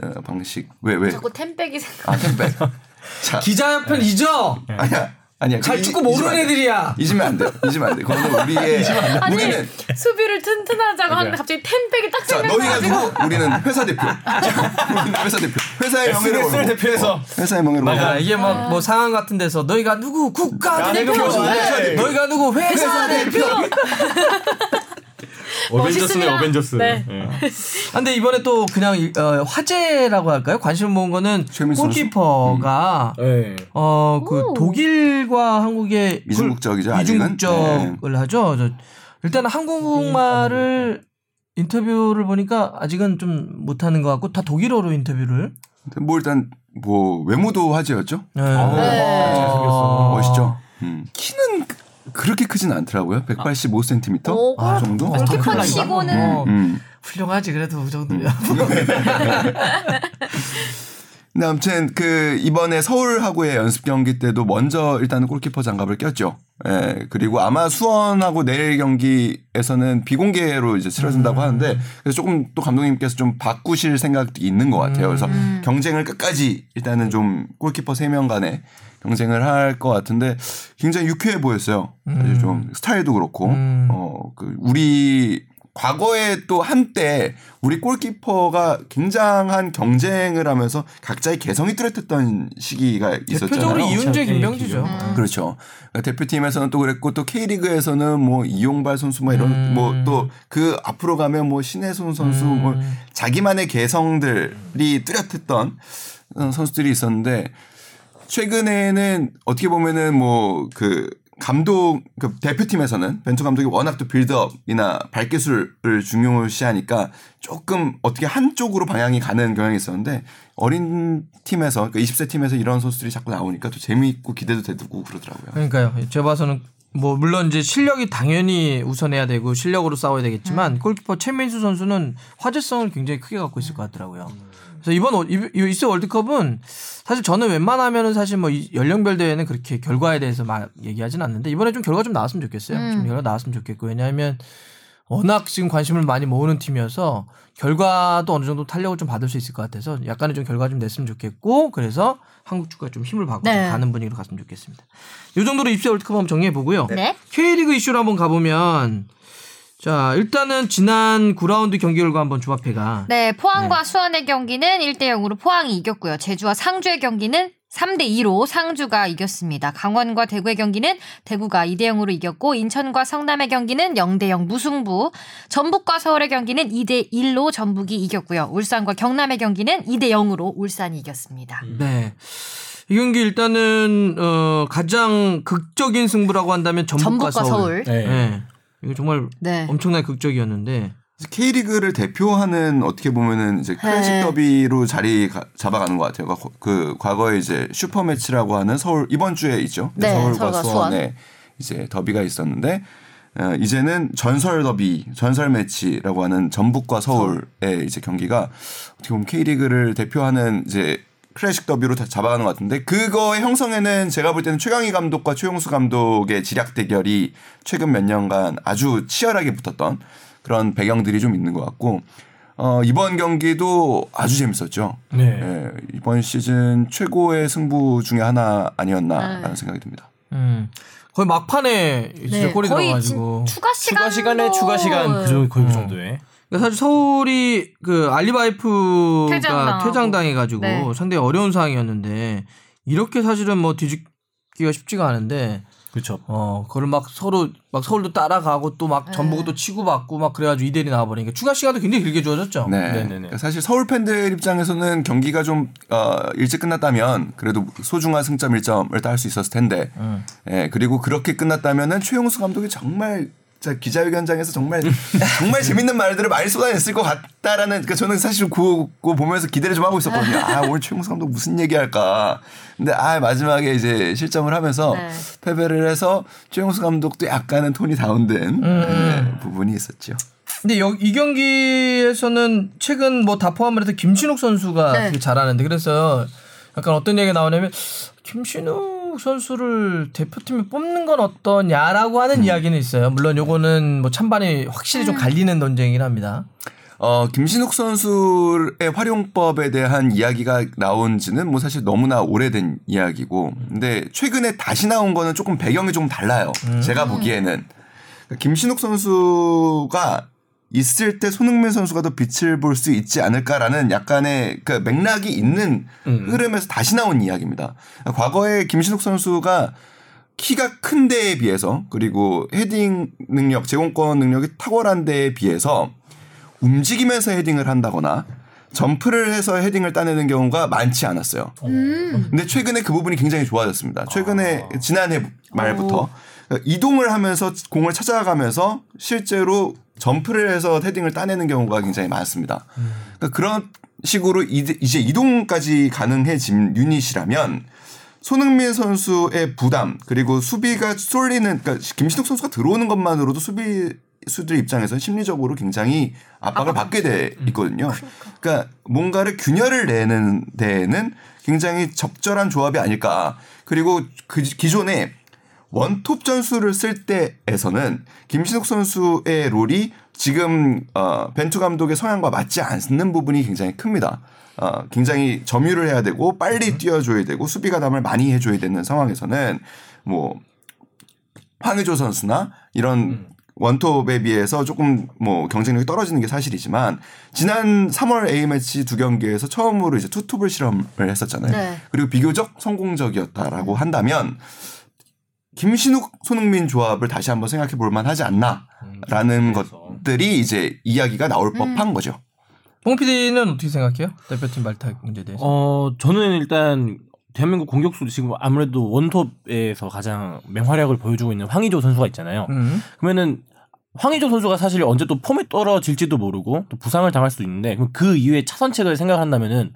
어, 방식. 왜 왜? 자꾸 템백이 생각. 아 템백. <laughs> 자 기자협회 잊어. 아니야 아니야. 잘 이- 축구 모르는. 애들이야. 잊으면 안 돼. 잊으면 안 돼. 그거는 <laughs> 우리의 아니 우리는 수비를 튼튼하자고 하는데 갑자기 템백이 딱 자 너희가. 누구? 우리는 회사 대표. <laughs> 우리는 회사 대표. 회사의 명예를 걸고. 대표해서. 어, 회사의 명예를 아, 걸고. 이게 막 뭐 상황 같은 데서 너희가 누구 국가 야, 대표? 네. 너희가 누구 회사 대표. <laughs> 어벤져스네 멋있습니다. 어벤져스. 네. 예. <laughs> 아, 근데 이번에 또 그냥 이- 어, 화제라고 할까요? 관심 모은 거는? 골키퍼가 예. 어그 오. 독일과 한국의 그 이중국적이죠. 이중국적을 하죠. 저 일단 한국말을 인터뷰를 보니까 아직은 좀 못하는 것 같고 다 독일어로 인터뷰를. 뭐 일단 뭐 외모도 화제였죠. 네. 네. 어. 멋있죠. 음. 키는 그- 그렇게 크진 않더라고요. 185cm 오, 정도. 어, 골키퍼 큰 치고는 어, 음. 훌륭하지 그래도 그 정도면. 근데 <laughs> 아무튼 그 이번에 서울하고의 연습 경기 때도 먼저 일단은 골키퍼 장갑을 꼈죠. 예. 그리고 아마 수원하고 내일 경기에서는 비공개로 이제 치러진다고 음. 하는데 그래서 조금 또 감독님께서 좀 바꾸실 생각도 있는 것 같아요. 그래서 음. 경쟁을 끝까지 일단은 좀 골키퍼 세 명 간에 경쟁을 할 것 같은데 굉장히 유쾌해 보였어요. 사실 좀 스타일도 그렇고 음. 어그 우리 과거에 또 한때 우리 골키퍼가 굉장한 경쟁을 하면서 각자의 개성이 뚜렷했던 시기가 있었잖아요. 대표적으로 이윤재, 그렇죠. 김명지죠. 음. 그렇죠. 그러니까 대표팀에서는 또 그랬고 또 K리그에서는 뭐 이용발 선수 뭐 이런 음. 뭐또 그 앞으로 가면 뭐 신혜손 선수 뭐 자기만의 개성들이 뚜렷했던 어, 선수들이 있었는데 최근에는 어떻게 보면은 뭐 그 감독 그 대표팀에서는 벤투 감독이 워낙 또 빌드업이나 발기술을 중요시하니까 조금 어떻게 한쪽으로 방향이 가는 경향이 있었는데 어린 팀에서 그러니까 20세 팀에서 이런 선수들이 자꾸 나오니까 또 재미있고 기대도 되고 그러더라고요. 그러니까요. 제가 봐서는 뭐 물론 이제 실력이 당연히 우선해야 되고 실력으로 싸워야 되겠지만 골키퍼 최민수 선수는 화제성을 굉장히 크게 갖고 있을 것 같더라고요. 그래서 이번 이- 이스 월드컵은 사실 저는 웬만하면은 사실 뭐이 연령별 대회는 그렇게 결과에 대해서 막 얘기하진 않는데 이번에 좀 결과 좀 나왔으면 좋겠어요. 좀 결과 나왔으면 좋겠고 왜냐하면 워낙 지금 관심을 많이 모으는 팀이어서 결과도 어느 정도 탄력을 좀 받을 수 있을 것 같아서 약간의 좀 결과 좀 냈으면 좋겠고 그래서 한국 축구가 좀 힘을 받고 좀 네. 가는 분위기로 갔으면 좋겠습니다. 이 정도로 입시 월드컵 한번 정리해 보고요. 네. K리그 이슈로 한번 가보면 자 일단은 지난 9라운드 경기 결과 한번 조합해가 네, 포항과 수원의 경기는 1대 0으로 포항이 이겼고요. 제주와 상주의 경기는 3대 2로 상주가 이겼습니다. 강원과 대구의 경기는 대구가 2대 0으로 이겼고 인천과 성남의 경기는 0대 0 무승부. 전북과 서울의 경기는 2대 1로 전북이 이겼고요. 울산과 경남의 경기는 2대 0으로 울산이 이겼습니다. 네. 이 경기 일단은 어 가장 극적인 승부라고 한다면 전북과, 전북과 서울. 네. 네. 이거 정말 네. 엄청나게 극적이었는데 K리그를 대표하는 어떻게 보면은 이제 클래식 네. 더비로 자리 가- 잡아가는 것 같아요. 그- 그 과거에 이제 슈퍼 매치라고 하는 서울 이번 주에 있죠. 네, 서울과 서울과 수원에 이제 더비가 있었는데 어, 이제는 전설 더비, 전설 매치라고 하는 전북과 서울의 이제 경기가 어떻게 보면 K리그를 대표하는 이제 클래식 더비로 다 잡아가는 것 같은데 그거의 형성에는 제가 볼 때는 최강희 감독과 최용수 감독의 지략 대결이 최근 몇 년간 아주 치열하게 붙었던 그런 배경들이 좀 있는 것 같고 어, 이번 경기도 아주 재밌었죠. 네. 예, 이번 시즌 최고의 승부 중에 하나 아니었나라는 네. 생각이 듭니다. 음. 거의 막판에 진짜 네, 골이 거의 들어가지고 진- 추가 시간 추가 시간에 추가 시간 그 정도 거의 그 정도에. 그러니까 사실 서울이 그 알리바이프가 퇴장당하고. 퇴장당해가지고 네. 상당히 어려운 상황이었는데 이렇게 사실은 뭐 뒤집기가 쉽지가 않은데 그렇죠. 어 그걸 막 서로 막 서울도 따라가고 또막 네. 전북도 치고받고 막 그래가지고 이대리 나와버리니까 추가 시간도 굉장히 길게 주어졌죠. 네. 네네네. 그러니까 사실 서울 팬들 입장에서는 경기가 좀 어, 일찍 끝났다면 그래도 소중한 승점 1점을 딸수 있었을 텐데, 음. 예, 그리고 그렇게 끝났다면은 최용수 감독이 정말 진짜 기자회견장에서 정말 정말 재밌는 말들을 많이 쏟아냈을 것 같다라는 그 저는 사실 그거, 그거 보면서 기대를 좀 하고 있었거든요. 아 오늘 최용수 감독 무슨 얘기할까. 근데 아 마지막에 이제 실점을 하면서 네. 패배를 해서 최용수 감독도 약간은 톤이 다운된 예, 부분이 있었죠. 근데 여, 이 경기에서는 최근 뭐 다 포함을 해서 김신욱 선수가 네. 되게 잘하는데 그래서 약간 어떤 얘기가 나오냐면 김신욱 선수를 대표팀에 뽑는 건 어떠냐라고 하는 이야기는 있어요. 물론 요거는 뭐 찬반이 확실히 좀 갈리는 논쟁이긴 합니다. 어, 김신욱 선수의 활용법에 대한 이야기가 나온 지는 뭐 사실 너무나 오래된 이야기고, 근데 최근에 다시 나온 거는 조금 배경이 좀 달라요. 제가 보기에는. 그러니까 김신욱 선수가 있을 때 손흥민 선수가 더 빛을 볼 수 있지 않을까라는 약간의 그 맥락이 있는 흐름에서 다시 나온 이야기입니다. 과거에 김신욱 선수가 키가 큰 데에 비해서 그리고 헤딩 능력, 제공권 능력이 탁월한 데에 비해서 움직이면서 헤딩을 한다거나 점프를 해서 헤딩을 따내는 경우가 많지 않았어요. 근데 최근에 그 부분이 굉장히 좋아졌습니다. 최근에 지난해 말부터 그러니까 이동을 하면서 공을 찾아가면서 실제로 점프를 해서 헤딩을 따내는 경우가 굉장히 많습니다. 그러니까 그런 식으로 이제 이동까지 가능해진 유닛이라면 손흥민 선수의 부담 그리고 수비가 쏠리는 그러니까 김신욱 선수가 들어오는 것만으로도 수비 수들 입장에서는 심리적으로 굉장히 압박을 받게 돼 있거든요. 그러니까 뭔가를 균열을 내는 데에는 굉장히 적절한 조합이 아닐까. 그리고 그 기존에 원톱 전술을 쓸 때에서는 김신욱 선수의 롤이 지금 어, 벤투 감독의 성향과 맞지 않는 부분이 굉장히 큽니다. 어, 굉장히 점유를 해야 되고 빨리 뛰어줘야 되고 수비 가담을 많이 해줘야 되는 상황에서는 뭐 황의조 선수나 이런 원톱에 비해서 조금 뭐 경쟁력이 떨어지는 게 사실이지만 지난 3월 A 매치 두 경기에서 처음으로 이제 투톱을 실험을 했었잖아요. 네. 그리고 비교적 성공적이었다라고 한다면 김신욱 손흥민 조합을 다시 한번 생각해 볼 만하지 않나라는 것들이 이제 이야기가 나올 법한 거죠. 홍 PD는 어떻게 생각해요? 대표팀 발탁 문제에 대해서. 어, 저는 일단 대한민국 공격수 지금 아무래도 원톱에서 가장 맹활약을 보여주고 있는 황의조 선수가 있잖아요. 음. 그러면은 황의조 선수가 사실 언제 또 폼에 떨어질지도 모르고 또 부상을 당할 수도 있는데 그럼 그 이후에 차선책을 생각한다면은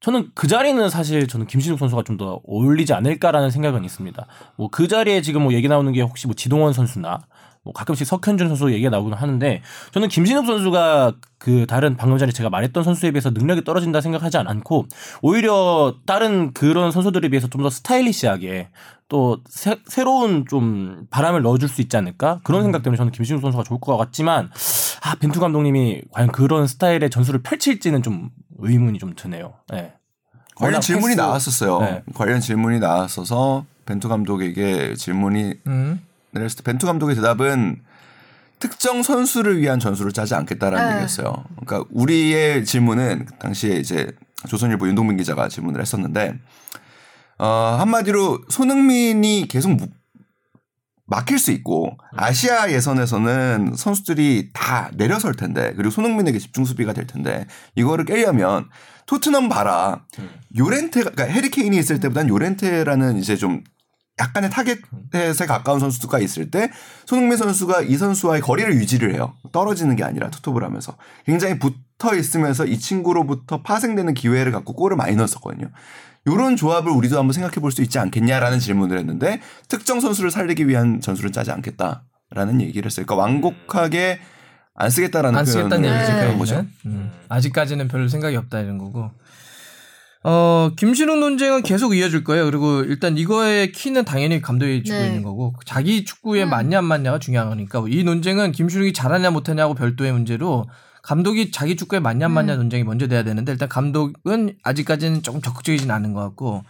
저는 그 자리는 사실 저는 김신욱 선수가 좀 더 어울리지 않을까라는 생각은 있습니다. 뭐 그 자리에 지금 뭐 얘기 나오는 게 혹시 뭐 지동원 선수나 뭐 가끔씩 석현준 선수 얘기가 나오긴 하는데 저는 김신욱 선수가 그 다른 방금 전에 제가 말했던 선수에 비해서 능력이 떨어진다 생각하지 않고 오히려 다른 그런 선수들에 비해서 좀 더 스타일리시하게 또 새, 새로운 좀 바람을 넣어줄 수 있지 않을까 그런 생각 때문에 저는 김신욱 선수가 좋을 것 같지만 아 벤투 감독님이 과연 그런 스타일의 전술을 펼칠지는 좀 의문이 좀 드네요. 네. 관련 질문이 패스- 나왔었어요. 네. 관련 질문이 나왔어서 벤투 감독에게 질문이 음. 내렸을 때 벤투 감독의 대답은 특정 선수를 위한 전술을 짜지 않겠다라는 네. 얘기였어요. 그러니까 우리의 질문은 그 당시에 이제 조선일보 윤동빈 기자가 질문을 했었는데 어, 한마디로 손흥민이 계속 무- 막힐 수 있고 아시아 예선에서는 선수들이 다 내려설 텐데 그리고 손흥민에게 집중 수비가 될 텐데 이거를 깨려면 토트넘 봐라. 요렌테가 그러니까 해리케인이 있을 때보단 요렌테라는 이제 좀 약간의 타겟에 가까운 선수가 있을 때 손흥민 선수가 이 선수와의 거리를 유지를 해요. 떨어지는 게 아니라 투톱을 하면서. 굉장히 붙어 있으면서 이 친구로부터 파생되는 기회를 갖고 골을 많이 넣었었거든요. 이런 조합을 우리도 한번 생각해 볼 수 있지 않겠냐라는 질문을 했는데 특정 선수를 살리기 위한 전술은 짜지 않겠다라는 얘기를 했어요. 그러니까 완곡하게 안 쓰겠다라는 안 쓰겠다는 표현을 얘기지. 네. 거죠. 음. 아직까지는 별 생각이 없다 이런 거고. 어 김신욱 논쟁은 계속 이어질 거예요. 그리고 일단 이거의 키는 당연히 감독이 주고 네. 있는 거고 자기 축구에 음. 맞냐 안 맞냐가 중요한 거니까 이 논쟁은 김신욱이 잘하냐 못하냐고 별도의 문제로 감독이 자기 축구에 맞냐 안 맞냐 음. 논쟁이 먼저 돼야 되는데 일단 감독은 아직까지는 조금 적극적이진 않은 것 같고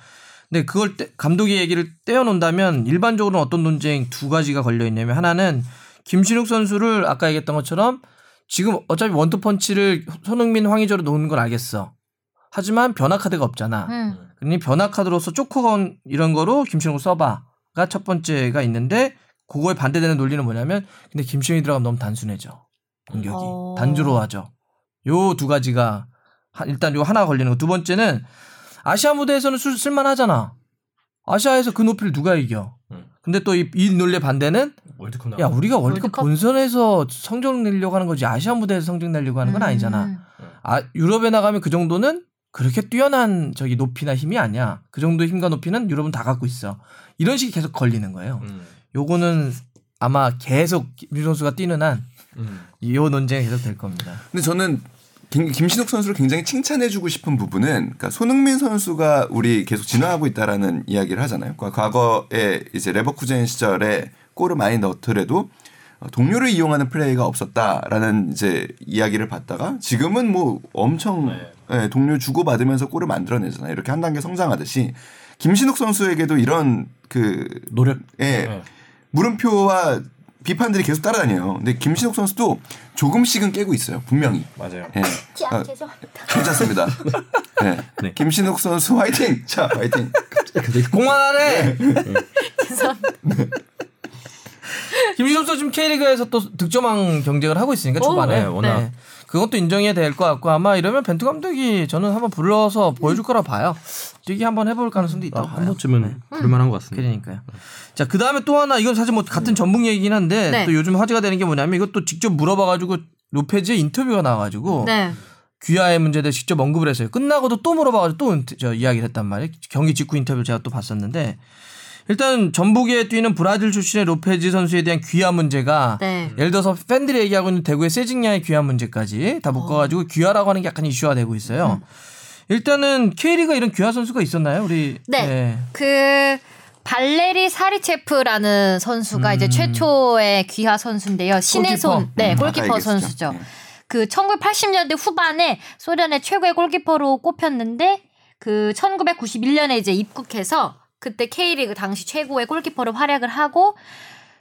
근데 그걸 떼- 감독이 얘기를 떼어놓는다면 일반적으로는 어떤 논쟁 두 가지가 걸려 있냐면 하나는 김신욱 선수를 아까 얘기했던 것처럼 지금 어차피 원투펀치를 손흥민 황의조로 놓는 건 알겠어. 하지만 변화 카드가 없잖아. 음. 그러니 변화 카드로서 쪼커건 이런 거로 김신욱을 써봐가 첫 번째가 있는데 그거에 반대되는 논리는 뭐냐면 근데 김신욱이 들어가면 너무 단순해져 공격이 어. 단조로워져. 요두 가지가 하- 일단 요 하나 걸리는 거. 두 번째는 아시아 무대에서는 쓸- 쓸만하잖아. 아시아에서 그 높이를 누가 이겨? 음. 근데 또이 논리의 반대는 월드컵 야 우리가 월드컵 월드컵? 본선에서 성적 내려고 하는 거지 아시아 무대에서 성적 내려고 하는 건 아니잖아. 음. 아 유럽에 나가면 그 정도는 그렇게 뛰어난 저기 높이나 힘이 아니야. 그 정도의 힘과 높이는 유럽은 다 갖고 있어. 이런 식이 계속 걸리는 거예요. 음. 요거는 아마 계속 김 선수가 뛰는 한 음. 이 논쟁이 계속 될 겁니다. 근데 저는 김, 김신욱 선수를 굉장히 칭찬해주고 싶은 부분은 그러니까 손흥민 선수가 우리 계속 진화하고 있다라는 이야기를 하잖아요. 과- 과거에 이제 레버쿠젠 시절에 골을 많이 넣더라도 어, 동료를 이용하는 플레이가 없었다라는 이제 이야기를 받다가 지금은 뭐 엄청 예, 동료 주고 받으면서 골을 만들어내잖아요. 이렇게 한 단계 성장하듯이 김신욱 선수에게도 이런 그 노력. 예, 네. 물음표와 비판들이 계속 따라다녀요. 근데 김신욱 선수도 조금씩은 깨고 있어요. 분명히. 맞아요. 예. 자, 아, 죄송합니다. 괜찮습니다. 네. <laughs> 네. 김신욱 선수 화이팅! 자, 화이팅! 공만하래. 죄송합니다. <laughs> 김신욱 선수 지금 K리그에서 또 득점왕 경쟁을 하고 있으니까 초반에 네, 워낙. 네. 그것도 인정해야 될 것 같고 아마 이러면 벤투 감독이 저는 한번 불러서 보여줄 거라 봐요. 뛰기 한번 해볼 가능성도 있다고 한 봐요. 번쯤은 그럴만한 것 같습니다. 그러니까요. 자, 그 다음에 또 하나, 이건 사실 뭐 같은 전북 얘기긴 한데, 네. 또 요즘 화제가 되는 게 뭐냐면, 이것도 직접 물어봐가지고, 로페즈의 인터뷰가 나와가지고, 네. 귀하의 문제에 대해 직접 언급을 했어요. 끝나고도 또 물어봐가지고 또 저 이야기를 했단 말이에요. 경기 직후 인터뷰를 제가 또 봤었는데, 일단 전북에 뛰는 브라질 출신의 로페즈 선수에 대한 귀하 문제가 네. 예를 들어서 팬들이 얘기하고 있는 대구의 세징야의 귀하 문제까지 다 묶어가지고 귀하라고 하는 게 약간 이슈화 되고 있어요. 일단은 K리가 이런 귀하 선수가 있었나요? 우리 네. 그 발레리 사리체프라는 선수가 이제 최초의 귀하 선수인데요. 신의 음. 골키퍼. 손, 네, 음, 골키퍼 얘기했었죠. 선수죠. 네. 그 1980년대 후반에 소련의 최고의 골키퍼로 꼽혔는데 그 1991년에 이제 입국해서 그때 K리그 당시 최고의 골키퍼로 활약을 하고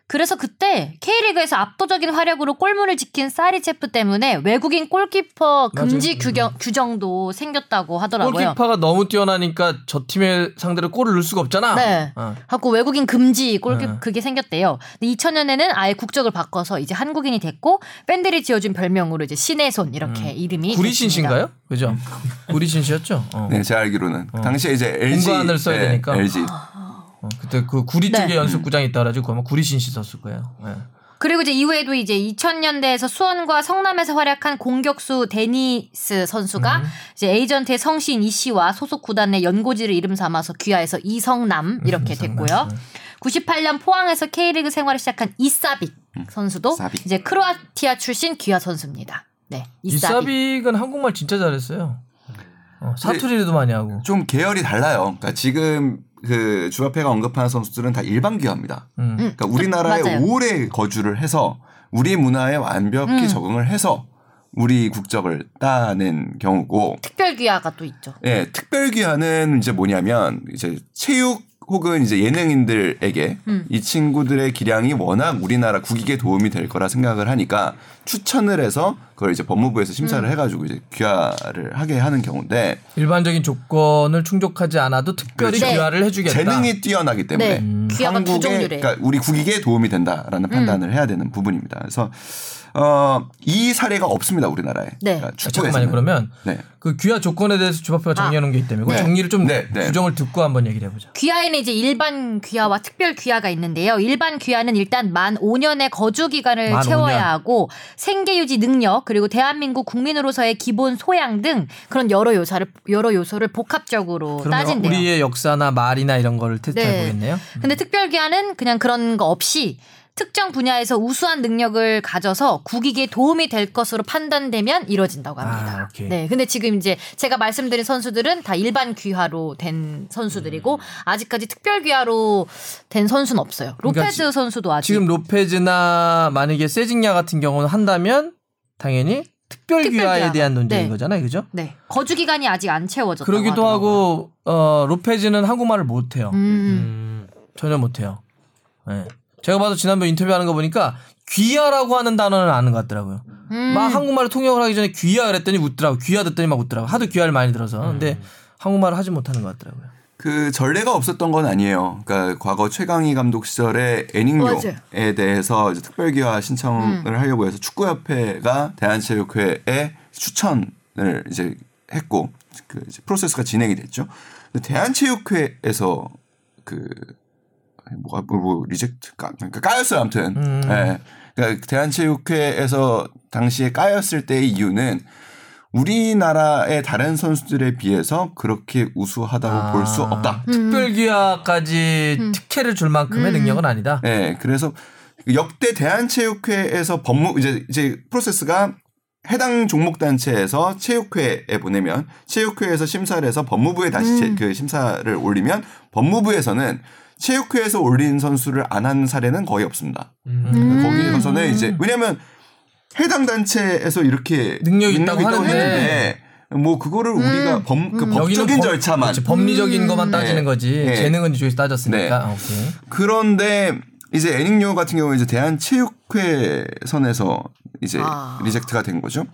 그래서 그때 K리그에서 압도적인 활약으로 골문을 지킨 사리체프 때문에 외국인 골키퍼 금지 맞아요. 규정, 규정도 생겼다고 하더라고요. 골키퍼가 너무 뛰어나니까 저 팀의 상대로 골을 넣을 수가 없잖아. 네. 어. 하고 외국인 금지 골키 네. 그게 생겼대요. 근데 2000년에는 아예 국적을 바꿔서 이제 한국인이 됐고 팬들이 지어준 별명으로 이제 신의 손 이렇게 이름이 구리신. 씨인가요? 그죠? 구리신 씨였죠? 어. 네, 제가 알기로는 당시에 이제 LG 공간을 써야 네, 되니까. LG 어, 그때 그 구리 네. 쪽에 연습구장이 있다 그래가지고 아마 구리신 씨 썼을 거예요. 네. 그리고 이제 이후에도 이제 2000년대에서 수원과 성남에서 활약한 공격수 데니스 선수가 이제 에이전트의 성신 이 씨와 소속 구단의 연고지를 이름 삼아서 귀화해서 이성남 이렇게 됐고요. 98년 포항에서 K리그 생활을 시작한 이사빅 선수도 사빅. 이제 크로아티아 출신 귀화 선수입니다. 네, 이사빅. 이사빅은 한국말 진짜 잘했어요. 어, 사투리도 많이 하고. 좀 계열이 달라요. 그러니까 지금 그 주합회가 언급하는 선수들은 다 일반 귀화입니다. 음. 그러니까 우리나라에 맞아요. 오래 거주를 해서 우리 문화에 완벽히 음. 적응을 해서 우리 국적을 따낸 경우고 특별 귀화가 또 있죠. 예, 특별 귀화는 이제 뭐냐면 이제 체육 혹은 이제 예능인들에게 음. 이 친구들의 기량이 워낙 우리나라 국익에 도움이 될 거라 생각을 하니까 추천을 해서 그걸 이제 법무부에서 심사를 음. 해가지고 이제 귀화를 하게 하는 경우인데 일반적인 조건을 충족하지 않아도 특별히 그렇죠. 귀화를 해주겠다. 재능이 뛰어나기 때문에 네, 두 종류래. 그러니까 우리 국익에 도움이 음. 된다라는 판단을 해야 되는 부분입니다. 그래서 어, 이 사례가 없습니다 우리나라에. 네. 그러니까 아. 잠깐만요. 그러면 네. 그 귀화 조건에 대해서 주법회가 정리해 놓은 게 있다면 그 네. 정리를 좀 네, 네. 규정을 듣고 한번 얘기를 해보자. 귀화에는 이제 일반 귀화와 특별 귀화가 있는데요. 일반 귀화는 일단 만 5년의 거주 기간을 만 채워야 5년. 하고 생계 유지 능력 그리고 대한민국 국민으로서의 기본 소양 등 그런 여러 요소를 여러 요소를 복합적으로 따진대요. 우리의 역사나 말이나 이런 거를 테스트해 네. 보겠네요. 근데 특별 귀화는 그냥 그런 거 없이 특정 분야에서 우수한 능력을 가져서 국익에 도움이 될 것으로 판단되면 이루어진다고 합니다. 아. 네, 근데 지금 이제 제가 말씀드린 선수들은 다 일반 귀화로 된 선수들이고 음. 아직까지 특별 귀화로 된 선수는 없어요. 그러니까 로페즈 지- 선수도 아직 지금 로페즈나 만약에 세징야 같은 경우는 한다면 당연히 특별 특별 귀화에. 대한 논쟁인 네. 거잖아요, 그죠? 네 거주 기간이 아직 안 채워졌다고 그러기도 하더라고요. 하고 어, 로페즈는 한국말을 못 해요. 음, 전혀 못 해요. 네. 제가 봐도 지난번 인터뷰하는 거 보니까 귀하라고 하는 단어는 아는 것 같더라고요. 음. 막 한국말을 통역을 하기 전에 귀하 그랬더니 웃더라고. 귀하 듣더니 막 웃더라고. 하도 귀하를 많이 들어서. 근데 한국말을 하지 못하는 것 같더라고요. 그 전례가 없었던 건 아니에요. 그러니까 과거 최강희 감독 시절에 애닝요에. 대해서 이제 특별 귀화 신청을 음. 하려고 해서 축구협회가 대한체육회에 추천을 이제 했고 그 이제 프로세스가 진행이 됐죠. 근데 대한체육회에서 그 뭐가 뭐, 뭐 reject 까, 그러니까 까였어요 아무튼. 음. 예. 그러니까 대한체육회에서 당시에 까였을 때의 이유는 우리나라의 다른 선수들에 비해서 그렇게 우수하다고 볼수 없다. 음. 특별 귀하까지 특혜를 줄 만큼의 능력은 아니다. 네, 그래서 역대 대한체육회에서 법무 이제 이제 프로세스가 해당 종목 단체에서 체육회에 보내면 체육회에서 심사를 해서 법무부에 다시 체- 그 심사를 올리면 법무부에서는 체육회에서 올린 선수를 안 한 사례는 거의 없습니다. 음. 거기서는 이제 왜냐하면 해당 단체에서 이렇게 능력이 있다고 하는데. 했는데 뭐 그거를 우리가 범, 그 법적인 여기는 법- 절차만 그렇지, 법리적인 것만 따지는 네. 거지. 네. 재능은 이쪽에서 따졌으니까. 네. 아, 오케이. 그런데 이제 애닝요 같은 경우는 이제 대한체육회 선에서 이제 아. reject가 된 거죠.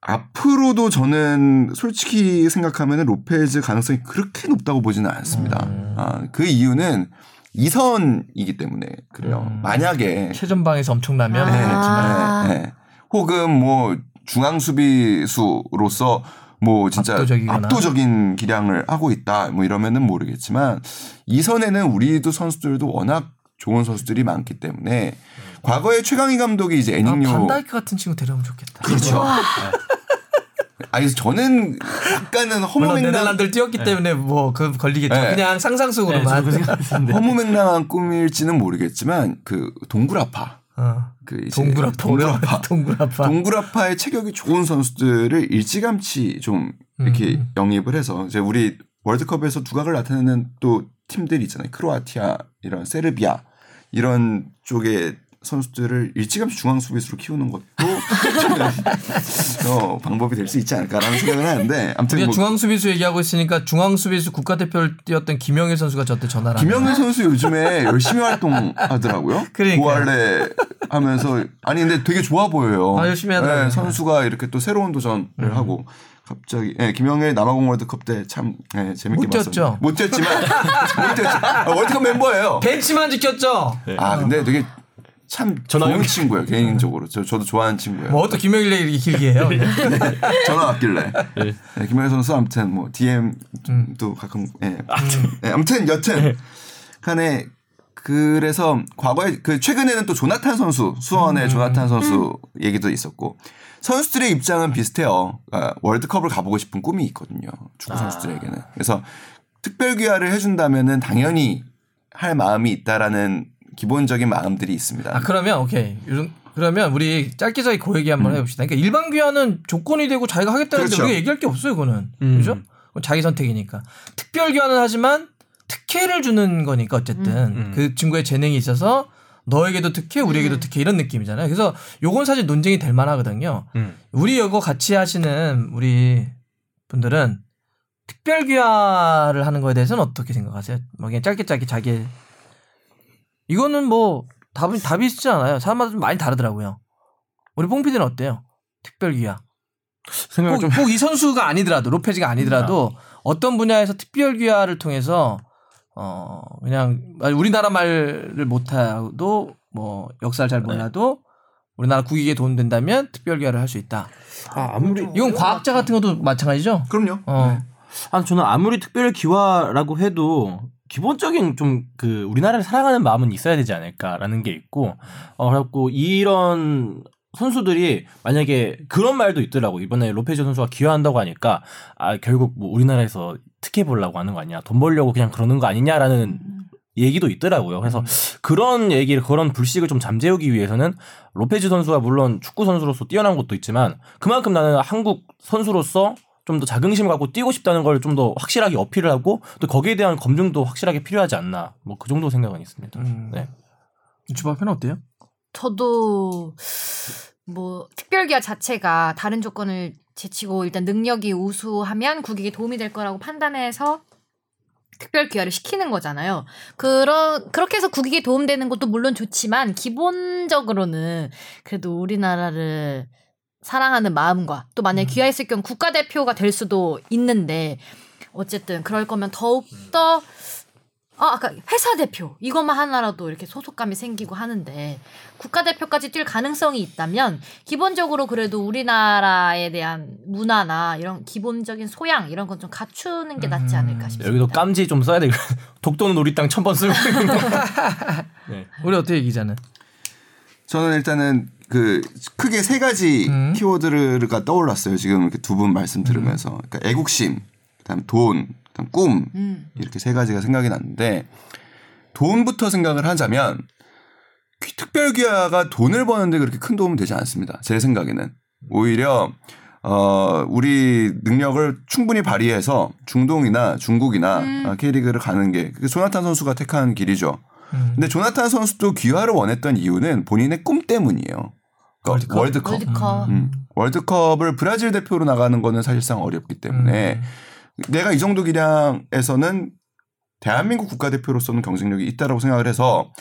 앞으로도 저는 솔직히 생각하면 로페즈 가능성이 그렇게 높다고 보지는 않습니다. 음. 아, 그 이유는 이선이기 때문에 그래요. 음. 만약에 최전방에서 엄청나면 아. 네, 네. 혹은 뭐 중앙 수비수로서 뭐 진짜 압도적이거나. 압도적인 기량을 하고 있다 뭐 이러면은 모르겠지만 이선에는 우리도 선수들도 워낙 좋은 선수들이 많기 때문에 과거에 최강희 감독이 이제 아, 애닝요 반다이크 같은 친구 데려오면 좋겠다. 그렇죠. 아니 저는 약간은 물론 허무맹랑 네덜란드를 뛰었기 때문에 뭐 그 걸리겠죠. 네. 그냥 상상 속으로만. 허무맹랑한 꿈일지는 모르겠지만 그 동굴아파 어. 그 이제 동굴아파. 동굴아파 <laughs> 동굴아파. 동굴아파의 체격이 좋은 선수들을 일찌감치 좀 이렇게 음. 영입을 해서 이제 우리 월드컵에서 두각을 나타내는 또 팀들이 있잖아요. 크로아티아 이런 세르비아 이런 쪽에 선수들을 일찌감치 중앙 수비수로 키우는 것도 <laughs> 어, 방법이 될 수 있지 않을까라는 생각을 하는데 아무튼 뭐 중앙 수비수 얘기하고 있으니까 중앙 수비수 국가대표를 뛰었던 김영일 선수가 저때 전화를 김영일 선수 요즘에 열심히 활동하더라고요. <laughs> 그러니까요. 고할래 하면서 아니 근데 되게 좋아 보여요. 아, 열심히 하더라고요. 네, 선수가 이렇게 또 새로운 도전을 음. 하고 갑자기 예, 김영일 남아공 월드컵 때 참 예, 재밌게 못 봤었는데 뛰었죠. 못 뛰었지만 <laughs> 못 뛰었죠. 아, 월드컵 멤버예요. 벤치만 지켰죠. 아 근데 되게 참 좋은 전화 친구예요 개인적으로 저 저도 좋아하는 친구예요. 뭐 또 김영일 얘기 이렇게 길게 해요. <laughs> 전화 왔길래 네, 김영일 선수 아무튼 뭐 DM도 가끔 예. 예, 아무튼 여튼 간에 그래서 과거에 그 최근에는 또 조나탄 선수 수원의 조나탄 선수 얘기도 있었고 선수들의 입장은 비슷해요. 아, 월드컵을 가보고 싶은 꿈이 있거든요. 축구 선수들에게는. 그래서 특별 귀화를 해준다면은 당연히 할 마음이 있다라는 기본적인 마음들이 있습니다. 아 그러면 오케이. 요즘 그러면 우리 짧게 짧게 그 얘기 한번 해봅시다. 그러니까 일반 귀환은 조건이 되고 자기가 하겠다는데 그렇죠. 우리가 얘기할 게 없어요, 그거는. 음. 그죠? 자기 선택이니까. 특별 귀환은 하지만 특혜를 주는 거니까 어쨌든 음. 그 친구의 재능이 있어서 너에게도 특혜, 우리에게도 특혜 이런 느낌이잖아요. 그래서 요건 사실 논쟁이 될 만하거든요. 음. 우리 이거 같이 하시는 우리 분들은 특별 귀화를 하는 거에 대해서는 어떻게 생각하세요? 뭐 그냥 짧게 짧게 자기 이거는 뭐 답은 답이 있지 않아요. 사람마다 좀 많이 다르더라고요. 우리 뽕 PD는 어때요? 특별 귀화. 생각을 좀꼭 이 선수가 아니더라도 로페즈가 아니더라도 어떤 분야에서 특별 귀화를 통해서 어 그냥 우리나라 말을 못하도 뭐 역사를 잘 몰라도 우리나라 국익에 도움된다면 특별 귀화를 할 수 있다. 아, 아무리 이건 과학자 같은 것도 마찬가지죠. 그럼요. 어. 아 저는 아무리 특별 기화라고 해도 기본적인 좀 그 우리나라를 사랑하는 마음은 있어야 되지 않을까라는 게 있고 어 그래갖고 이런 선수들이 만약에 그런 말도 있더라고. 이번에 로페즈 선수가 기여한다고 하니까 아 결국 뭐 우리나라에서 특혜 보려고 하는 거 아니야 돈 벌려고 그냥 그러는 거 아니냐라는 얘기도 있더라고요. 그래서 그런 얘기를 그런 불식을 좀 잠재우기 위해서는 로페즈 선수가 물론 축구 선수로서 뛰어난 것도 있지만 그만큼 나는 한국 선수로서 좀 더 자긍심을 갖고 뛰고 싶다는 걸 좀 더 확실하게 어필을 하고 또 거기에 대한 검증도 확실하게 필요하지 않나 뭐 그 정도 생각은 있습니다. 음. 네. 주바편은 어때요? 저도 뭐 특별기아 자체가 다른 조건을 제치고 일단 능력이 우수하면 국익에 도움이 될 거라고 판단해서 특별 기여를 시키는 거잖아요. 그러, 그렇게 해서 국익에 도움되는 것도 물론 좋지만 기본적으로는 그래도 우리나라를 사랑하는 마음과 또 만약에 귀화했을 경우 국가대표가 될 수도 있는데 어쨌든 그럴 거면 더욱더 아, 아까 회사 대표 이것만 하나라도 이렇게 소속감이 생기고 하는데 국가대표까지 뛸 가능성이 있다면 기본적으로 그래도 우리나라에 대한 문화나 이런 기본적인 소양 이런 건 좀 갖추는 게 낫지 않을까 싶습니다. 여기도 깜지 좀 써야 되고 <laughs> 독도는 우리 땅 천 번 쓰고. <laughs> 네. 우리 어떻게 기자는? 저는 일단은 그 크게 세 가지 음. 키워드가 떠올랐어요. 지금 이렇게 두 분 말씀 들으면서 그러니까 애국심, 그다음 돈, 그다음 꿈 음. 이렇게 세 가지가 생각이 났는데 돈부터 생각을 하자면 귀- 특별 귀화가 돈을 버는데 그렇게 큰 도움은 되지 않습니다. 제 생각에는 오히려 어 우리 능력을 충분히 발휘해서 중동이나 중국이나 음. 어, K리그를 가는 게 그게 조나탄 선수가 택한 길이죠. 음. 근데 조나탄 선수도 귀화를 원했던 이유는 본인의 꿈 때문이에요. 그러니까 월드컵. 월드컵. 음. 월드컵을 브라질 대표로 나가는 거는 사실상 어렵기 때문에 음. 내가 이 정도 기량에서는 대한민국 국가대표로서는 경쟁력이 있다라고 생각을 해서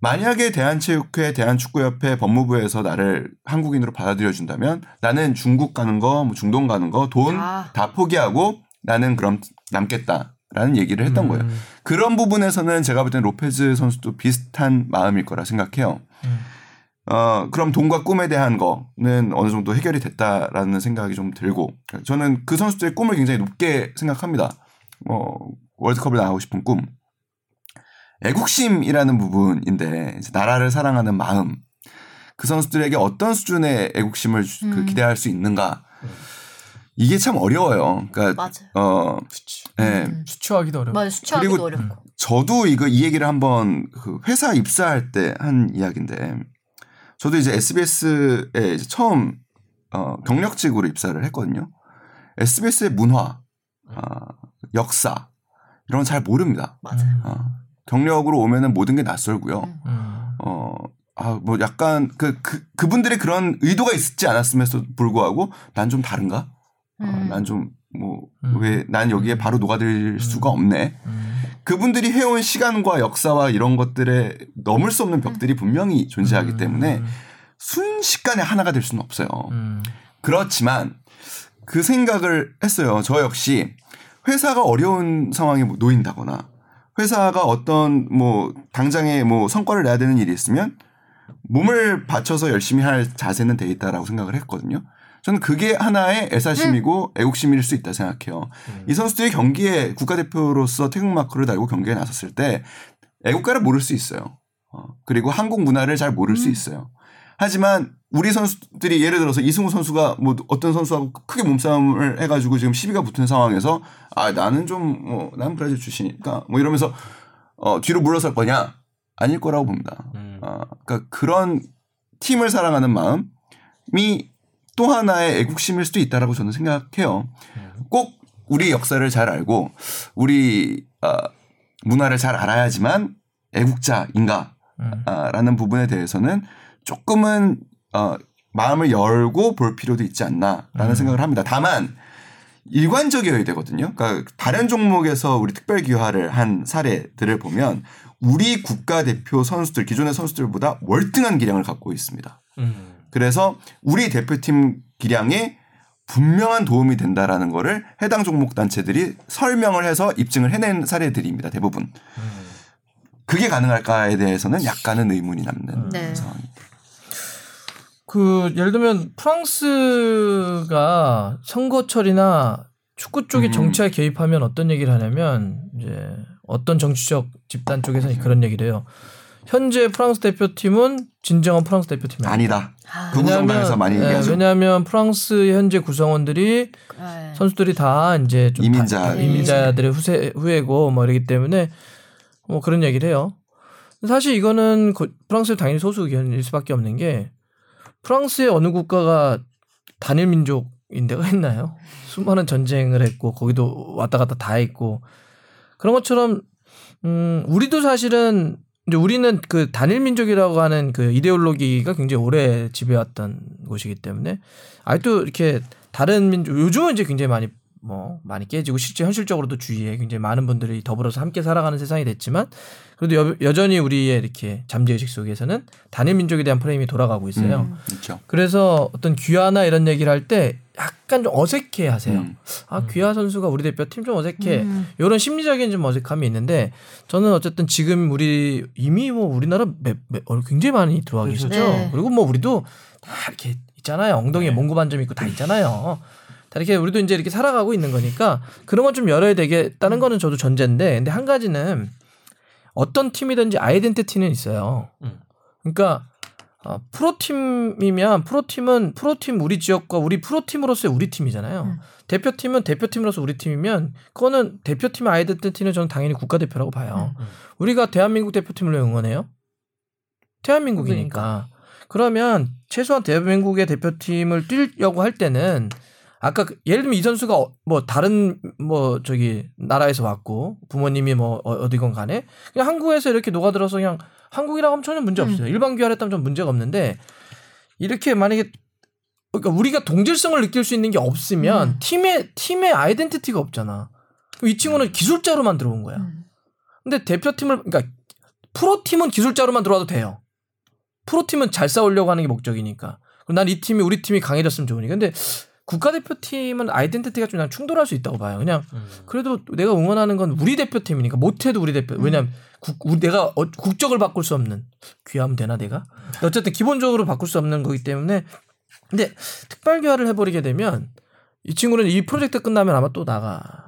만약에 대한체육회, 대한축구협회, 법무부에서 나를 한국인으로 받아들여 준다면 나는 중국 가는 거, 뭐 중동 가는 거, 돈다 아. 포기하고 나는 그럼 남겠다라는 얘기를 했던 거예요. 음. 그런 부분에서는 제가 볼 때는 로페즈 선수도 비슷한 마음일 거라 생각해요. 음. 어, 그럼 돈과 꿈에 대한 거는 어느 정도 해결이 됐다라는 생각이 좀 들고 저는 그 선수들의 꿈을 굉장히 높게 생각합니다. 어, 월드컵을 나가고 싶은 꿈. 애국심이라는 부분인데 이제 나라를 사랑하는 마음. 그 선수들에게 어떤 수준의 애국심을 주- 그 음. 기대할 수 있는가. 이게 참 어려워요. 그러니까 맞아요. 어, 예. 음. 수치하기도 어려워. 맞아 수치하기도 그리고- 어렵고. 저도 이거 이 얘기를 한번 그 회사 입사할 때 한 이야기인데 저도 이제 SBS에 이제 처음 어, 경력직으로 입사를 했거든요. SBS의 문화, 어, 역사 이런 건 잘 모릅니다. 맞아. 음. 어, 경력으로 오면은 모든 게 낯설고요. 음. 음. 어, 아뭐 약간 그, 그 그분들의 그런 의도가 있지 않았음에도 불구하고 난 좀 다른가? 음. 난좀뭐 음. 왜난 여기에 바로 녹아들 수가 없네. 음. 그분들이 해온 시간과 역사와 이런 것들에 넘을 수 없는 벽들이 분명히 존재하기 때문에 순식간에 하나가 될 수는 없어요. 음. 그렇지만 그 생각을 했어요. 저 역시 회사가 어려운 상황에 뭐 놓인다거나 회사가 어떤 뭐 당장에 뭐 성과를 내야 되는 일이 있으면 몸을 바쳐서 열심히 할 자세는 돼 있다라고 생각을 했거든요. 저는 그게 하나의 애사심이고 애국심일 수 있다 생각해요. 이 선수들이 경기에 국가대표로서 태극마크를 달고 경기에 나섰을 때 애국가를 모를 수 있어요. 어, 그리고 한국 문화를 잘 모를 수 있어요. 하지만 우리 선수들이 예를 들어서 이승우 선수가 뭐 어떤 선수하고 크게 몸싸움을 해가지고 지금 시비가 붙은 상황에서 아 나는 좀뭐난 브라질 출신이니까 뭐 이러면서 어 뒤로 물러설 거냐 아닐 거라고 봅니다. 아 그러니까 그런 팀을 사랑하는 마음이 또 하나의 애국심일 수도 있다라고 저는 생각해요. 꼭 우리 역사를 잘 알고 우리 아, 문화를 잘 알아야지만 애국자인가 음. 아, 라는 부분에 대해서는 조금은 어, 마음을 열고 볼 필요도 있지 않나라는 생각을 합니다. 다만 일관적이어야 되거든요. 그러니까 다른 종목에서 우리 특별 기화를 한 사례들을 보면 우리 국가 대표 선수들 기존의 선수들보다 월등한 기량을 갖고 있습니다. 음. 그래서 우리 대표팀 기량에 분명한 도움이 된다라는 거를 해당 종목 단체들이 설명을 해서 입증을 해낸 사례들입니다. 대부분. 그게 가능할까에 대해서는 약간은 의문이 남는 네. 상황입니다. 그 예를 들면 프랑스가 선거철이나 축구 쪽에 음. 정치에 개입하면 어떤 얘기를 하냐면 이제 어떤 정치적 집단 쪽에서 그런 얘기를 해요. 현재 프랑스 대표팀은 진정한 프랑스 대표팀이 아니다. 아, 그 구성방에서 많이 예, 얘기하죠. 왜냐하면 프랑스의 현재 구성원들이 네. 선수들이 다 이제 좀 이민자. 다- 이민자들의 후세 후예고 뭐 이러기 때문에 뭐 그런 얘기를 해요. 사실 이거는 그 프랑스의 당연히 소수 의견일 수밖에 없는 게 프랑스의 어느 국가가 단일 민족인 데가 있나요? 수많은 전쟁을 했고 거기도 왔다 갔다 다 했고 그런 것처럼 음 우리도 사실은 이제 우리는 그 단일 민족이라고 하는 그 이데올로기가 굉장히 오래 지배왔던 곳이기 때문에 아직도 이렇게 다른 민족 요즘은 이제 굉장히 많이 뭐 많이 깨지고 실제 현실적으로도 주위에 굉장히 많은 분들이 더불어서 함께 살아가는 세상이 됐지만 그래도 여, 여전히 우리의 이렇게 잠재의식 속에서는 단일 민족에 대한 프레임이 돌아가고 있어요. 음, 그렇죠. 그래서 어떤 귀하나 이런 얘기를 할 때 약간 좀 어색해 하세요. 음. 아, 귀하 선수가 우리 대표 팀 좀 어색해. 음. 이런 심리적인 좀 어색함이 있는데 저는 어쨌든 지금 우리 이미 뭐 우리나라 매, 매, 어, 굉장히 많이 들어와 계시죠. 네. 그리고 뭐 우리도 다 이렇게 있잖아요. 엉덩이에 몽고 반점 있고 다 있잖아요. 다 이렇게 우리도 이제 이렇게 살아가고 있는 거니까 그런 건 좀 열어야 되겠다는 거는 저도 전제인데 근데 한 가지는 어떤 팀이든지 아이덴티티는 있어요. 음. 그러니까 어, 프로팀이면 프로팀은 프로팀 우리 지역과 우리 프로팀으로서의 우리 팀이잖아요. 음. 대표팀은 대표팀으로서 우리 팀이면 그거는 대표팀의 아이덴티티는 저는 당연히 국가대표라고 봐요. 음. 우리가 대한민국 대표팀을 왜 응원해요? 대한민국이니까. 그러면 최소한 대한민국의 대표팀을 뛰려고 할 때는 아까 그- 예를 들면 이 선수가 어- 뭐 다른 뭐 저기 나라에서 왔고 부모님이 뭐 어- 어디건 간에 그냥 한국에서 이렇게 녹아들어서 그냥 한국이라고 하면 전혀 문제 없어요. 일반 귀화했다면 좀 문제가 없는데 이렇게 만약에 그러니까 우리가 동질성을 느낄 수 있는 게 없으면 음. 팀의 팀의 아이덴티티가 없잖아. 이 친구는 기술자로만 들어온 거야. 음. 근데 대표팀을 그러니까 프로팀은 기술자로만 들어와도 돼요. 프로팀은 잘 싸우려고 하는 게 목적이니까. 그럼 난 이 팀이 우리 팀이 강해졌으면 좋으니까. 근데 국가대표팀은 아이덴티티가 좀 그냥 충돌할 수 있다고 봐요. 그냥 그래도 내가 응원하는 건 우리 대표팀이니까 못해도 우리 대표. 왜냐면 국, 우리 내가 어- 국적을 바꿀 수 없는 귀하면 되나 내가? 어쨌든 기본적으로 바꿀 수 없는 거기 때문에 근데 특별 귀화를 해버리게 되면 이 친구는 이 프로젝트 끝나면 아마 또 나가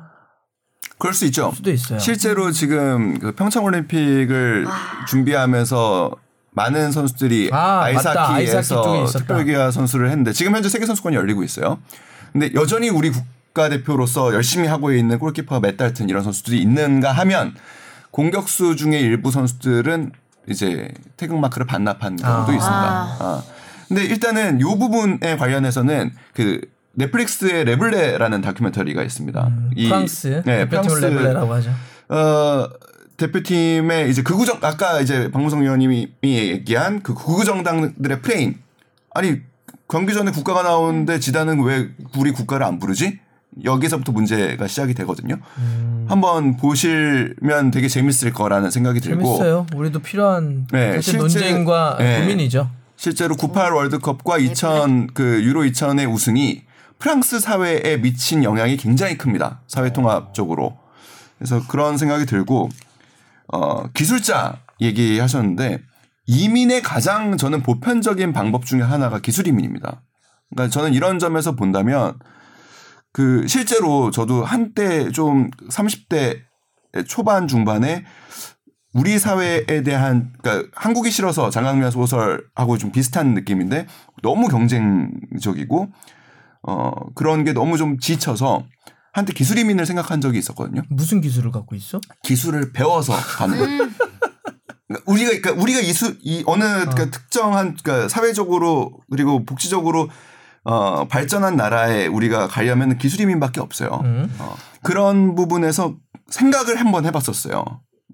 그럴 수 있죠. 수도 있어요. 실제로 지금 그 평창 올림픽을 준비하면서 많은 선수들이 아, 있었다. 특별기아 선수를 했는데 지금 현재 세계 선수권이 열리고 있어요. 근데 여전히 우리 국가대표로서 열심히 하고 있는 골키퍼 맷달튼 이런 선수들이 있는가 하면 공격수 중에 일부 선수들은 이제 태극 마크를 반납한 경우도 아. 있습니다. 아. 아. 근데 일단은 요 부분에 관련해서는 그 넷플릭스의 레블레라는 다큐멘터리가 있습니다. 이- 음, 프랑스 네, 대표팀을 프랑스 레블레라고 하죠. 어, 대표팀의 이제 극우 정 아까 이제 박무성 의원님이 얘기한 그 극우 정당들의 프레임 아니 경기 전에 국가가 나오는데 지단은 왜 우리 국가를 안 부르지? 여기서부터 문제가 시작이 되거든요. 한번 보시면 되게 재밌을 거라는 생각이 들고 재밌어요. 우리도 필요한 네, 실제- 논쟁과 네. 고민이죠. 실제로 98 월드컵과 2000 그 유로 2000의 우승이 프랑스 사회에 미친 영향이 굉장히 큽니다. 사회 통합적으로. 그래서 그런 생각이 들고 어 기술자 얘기하셨는데 이민의 가장 저는 보편적인 방법 중에 하나가 기술 이민입니다. 그러니까 저는 이런 점에서 본다면 그 실제로 저도 한때 좀 30대 초반 중반에 우리 사회에 대한 그러니까 한국이 싫어서 장강면 소설하고 좀 비슷한 느낌인데 너무 경쟁적이고 어 그런 게 너무 좀 지쳐서 한때 기술 이민을 생각한 적이 있었거든요. 무슨 기술을 갖고 있어? 기술을 배워서 가는 거예요. 그러니까 우리가 그러니까 우리가 이수 이 어느 그러니까 특정한 그러니까 사회적으로 그리고 복지적으로 어 발전한 나라에 우리가 가려면 기술 이민밖에 없어요. 음. 어, 그런 부분에서 생각을 한번 해봤었어요.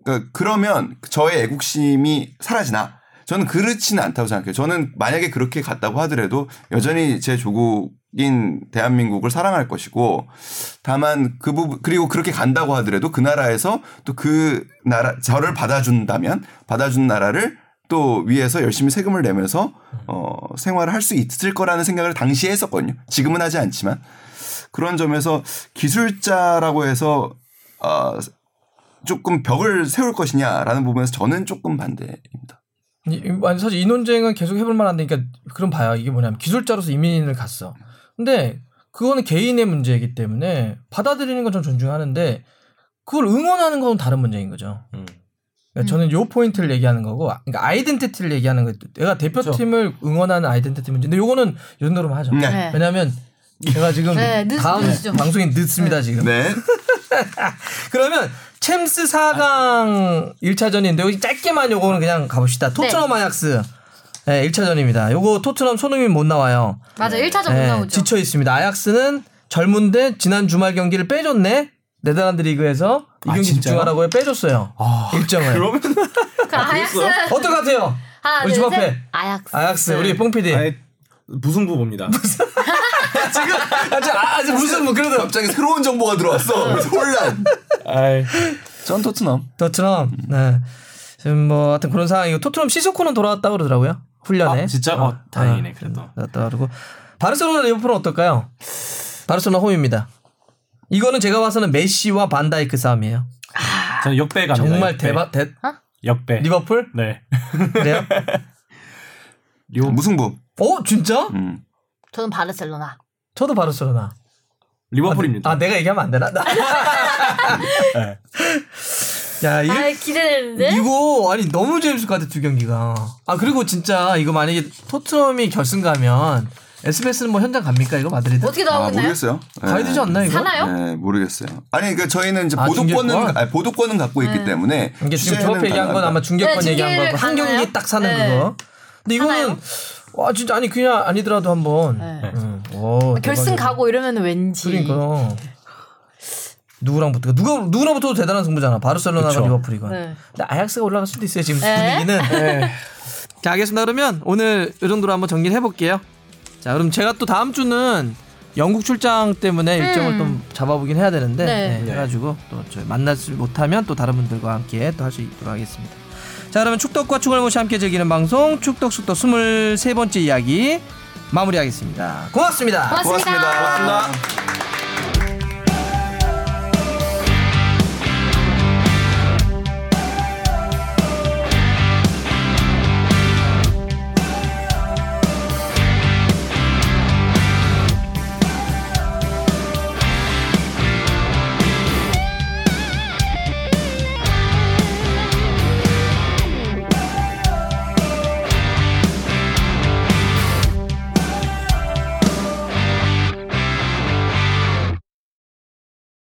그러니까 그러면 저의 애국심이 사라지나? 저는 그렇지는 않다고 생각해요. 저는 만약에 그렇게 갔다고 하더라도 여전히 제 조국 인 대한민국을 사랑할 것이고 다만 그 부분 그리고 그렇게 간다고 하더라도 그 나라에서 또 그 나라 저를 받아준다면 받아준 나라를 또 위해서 열심히 세금을 내면서 어 생활을 할 수 있을 거라는 생각을 당시에 했었거든요. 지금은 하지 않지만 그런 점에서 기술자라고 해서 어 조금 벽을 세울 것이냐라는 부분에서 저는 조금 반대입니다. 아니 사실 이 논쟁은 계속 해볼 만한데, 그러니까 그럼 봐요. 이게 뭐냐면 기술자로서 이민을 갔어. 근데 그거는 개인의 문제이기 때문에 받아들이는 건좀 존중하는데 그걸 응원하는 건 다른 문제인 거죠. 음. 그러니까 저는 요 포인트를 얘기하는 거고, 그러니까 아이덴티티를 얘기하는 거예요. 내가 대표팀을 응원하는 아이덴티티 문제. 근데 요거는 이 정도로만 하죠. 네. 네. 왜냐하면 제가 지금 네, 늦- 다음 늦죠. 방송이 늦습니다 지금. 네. <laughs> 그러면 챔스 4강 1차전인데 여기 짧게만 요거는 그냥 가봅시다. 토트넘 아약스. 네, 1차전입니다. 요거 토트넘 손흥민 못 나와요. 맞아 1차전 못 네, 나오죠. 지쳐 있습니다. 아약스는 젊은데 지난 주말 경기를 빼줬네. 네덜란드 리그에서 이 아, 경기 진짜요? 집중하라고 해 빼줬어요. 일정을. 그러면 그 아약스 어떨 것 같아요? 하나 우리 집 둘. 앞에. 아약스. 아약스 우리 뽕 PD. 아니, 무승부 봅니다. <laughs> 지금 아직 아직 무슨 뭐 그래도 갑자기 새로운 정보가 들어왔어. 그래서 혼란. 아이, 전 토트넘. 토트넘. 네. 지금 뭐 하여튼 그런 상황이고 토트넘 시소코는 돌아왔다 고 그러더라고요. 훈련에. 아, 진짜? 어, 다행이네, 그래도. 돌아왔다 그러고 바르셀로나 리버풀은 어떨까요? 바르셀로나 홈입니다. 이거는 제가 봐서는 메시와 반다이크 싸움이에요. 저는 역배 갑니다. 정말 역배. 대박 대 역배. 리버풀 네. 그래요? <laughs> 리오 무승부. 어 진짜? 음. 저는 바르셀로나. 저도 바르셀로나. 리버풀입니다. 아 내가 얘기하면 안 되나? 나- <laughs> 네. 야 이, 아 기대되는데. 이거 아니 너무 재밌을 것 같아 두 경기가. 아 그리고 진짜 이거 만약에 토트넘이 결승 가면 SBS는 뭐 현장 갑니까 이거 마드리드? 어떻게 아 나오고 있나요? 모르겠어요. 가야 되지 않나 이거? 사나요? 네, 모르겠어요. 아니, 그러니까 저희는 이제 아, 보도권은 중계권? 아니, 보도권은 갖고 있기 때문에 이게 지금 조합 얘기한 건. 아마 중계권 네, 얘기한 거고 한? 경기 딱 사는 네. 그거. 근데 이거는 하나요? 와 진짜 아니 그냥 아니더라도 한번. 네. 응. 오, 결승 대박이다. 가고 이러면 왠지. 그러니까 누구랑 붙어 누가 누구랑 붙어도 대단한 승부잖아. 바르셀로나가 그쵸. 리버풀이건. 네. 근데 아약스가 올라갈 수도 있어요 지금 네. 분위기는. <laughs> 자 알겠습니다. 그러면 오늘 이 정도로 한번 정리를 해볼게요. 자 그럼 제가 또 다음 주는 영국 출장 때문에 일정을 좀 잡아보긴 해야 되는데 네. 네, 해가지고 또 저희 만나지 못하면 또 다른 분들과 함께 또 할 수 있도록 하겠습니다. 자 그러면 축덕과 축을모시 함께 즐기는 방송 축덕 숙덕 23번째 이야기 마무리하겠습니다. 고맙습니다. 고맙습니다. 고맙습니다. 고맙습니다.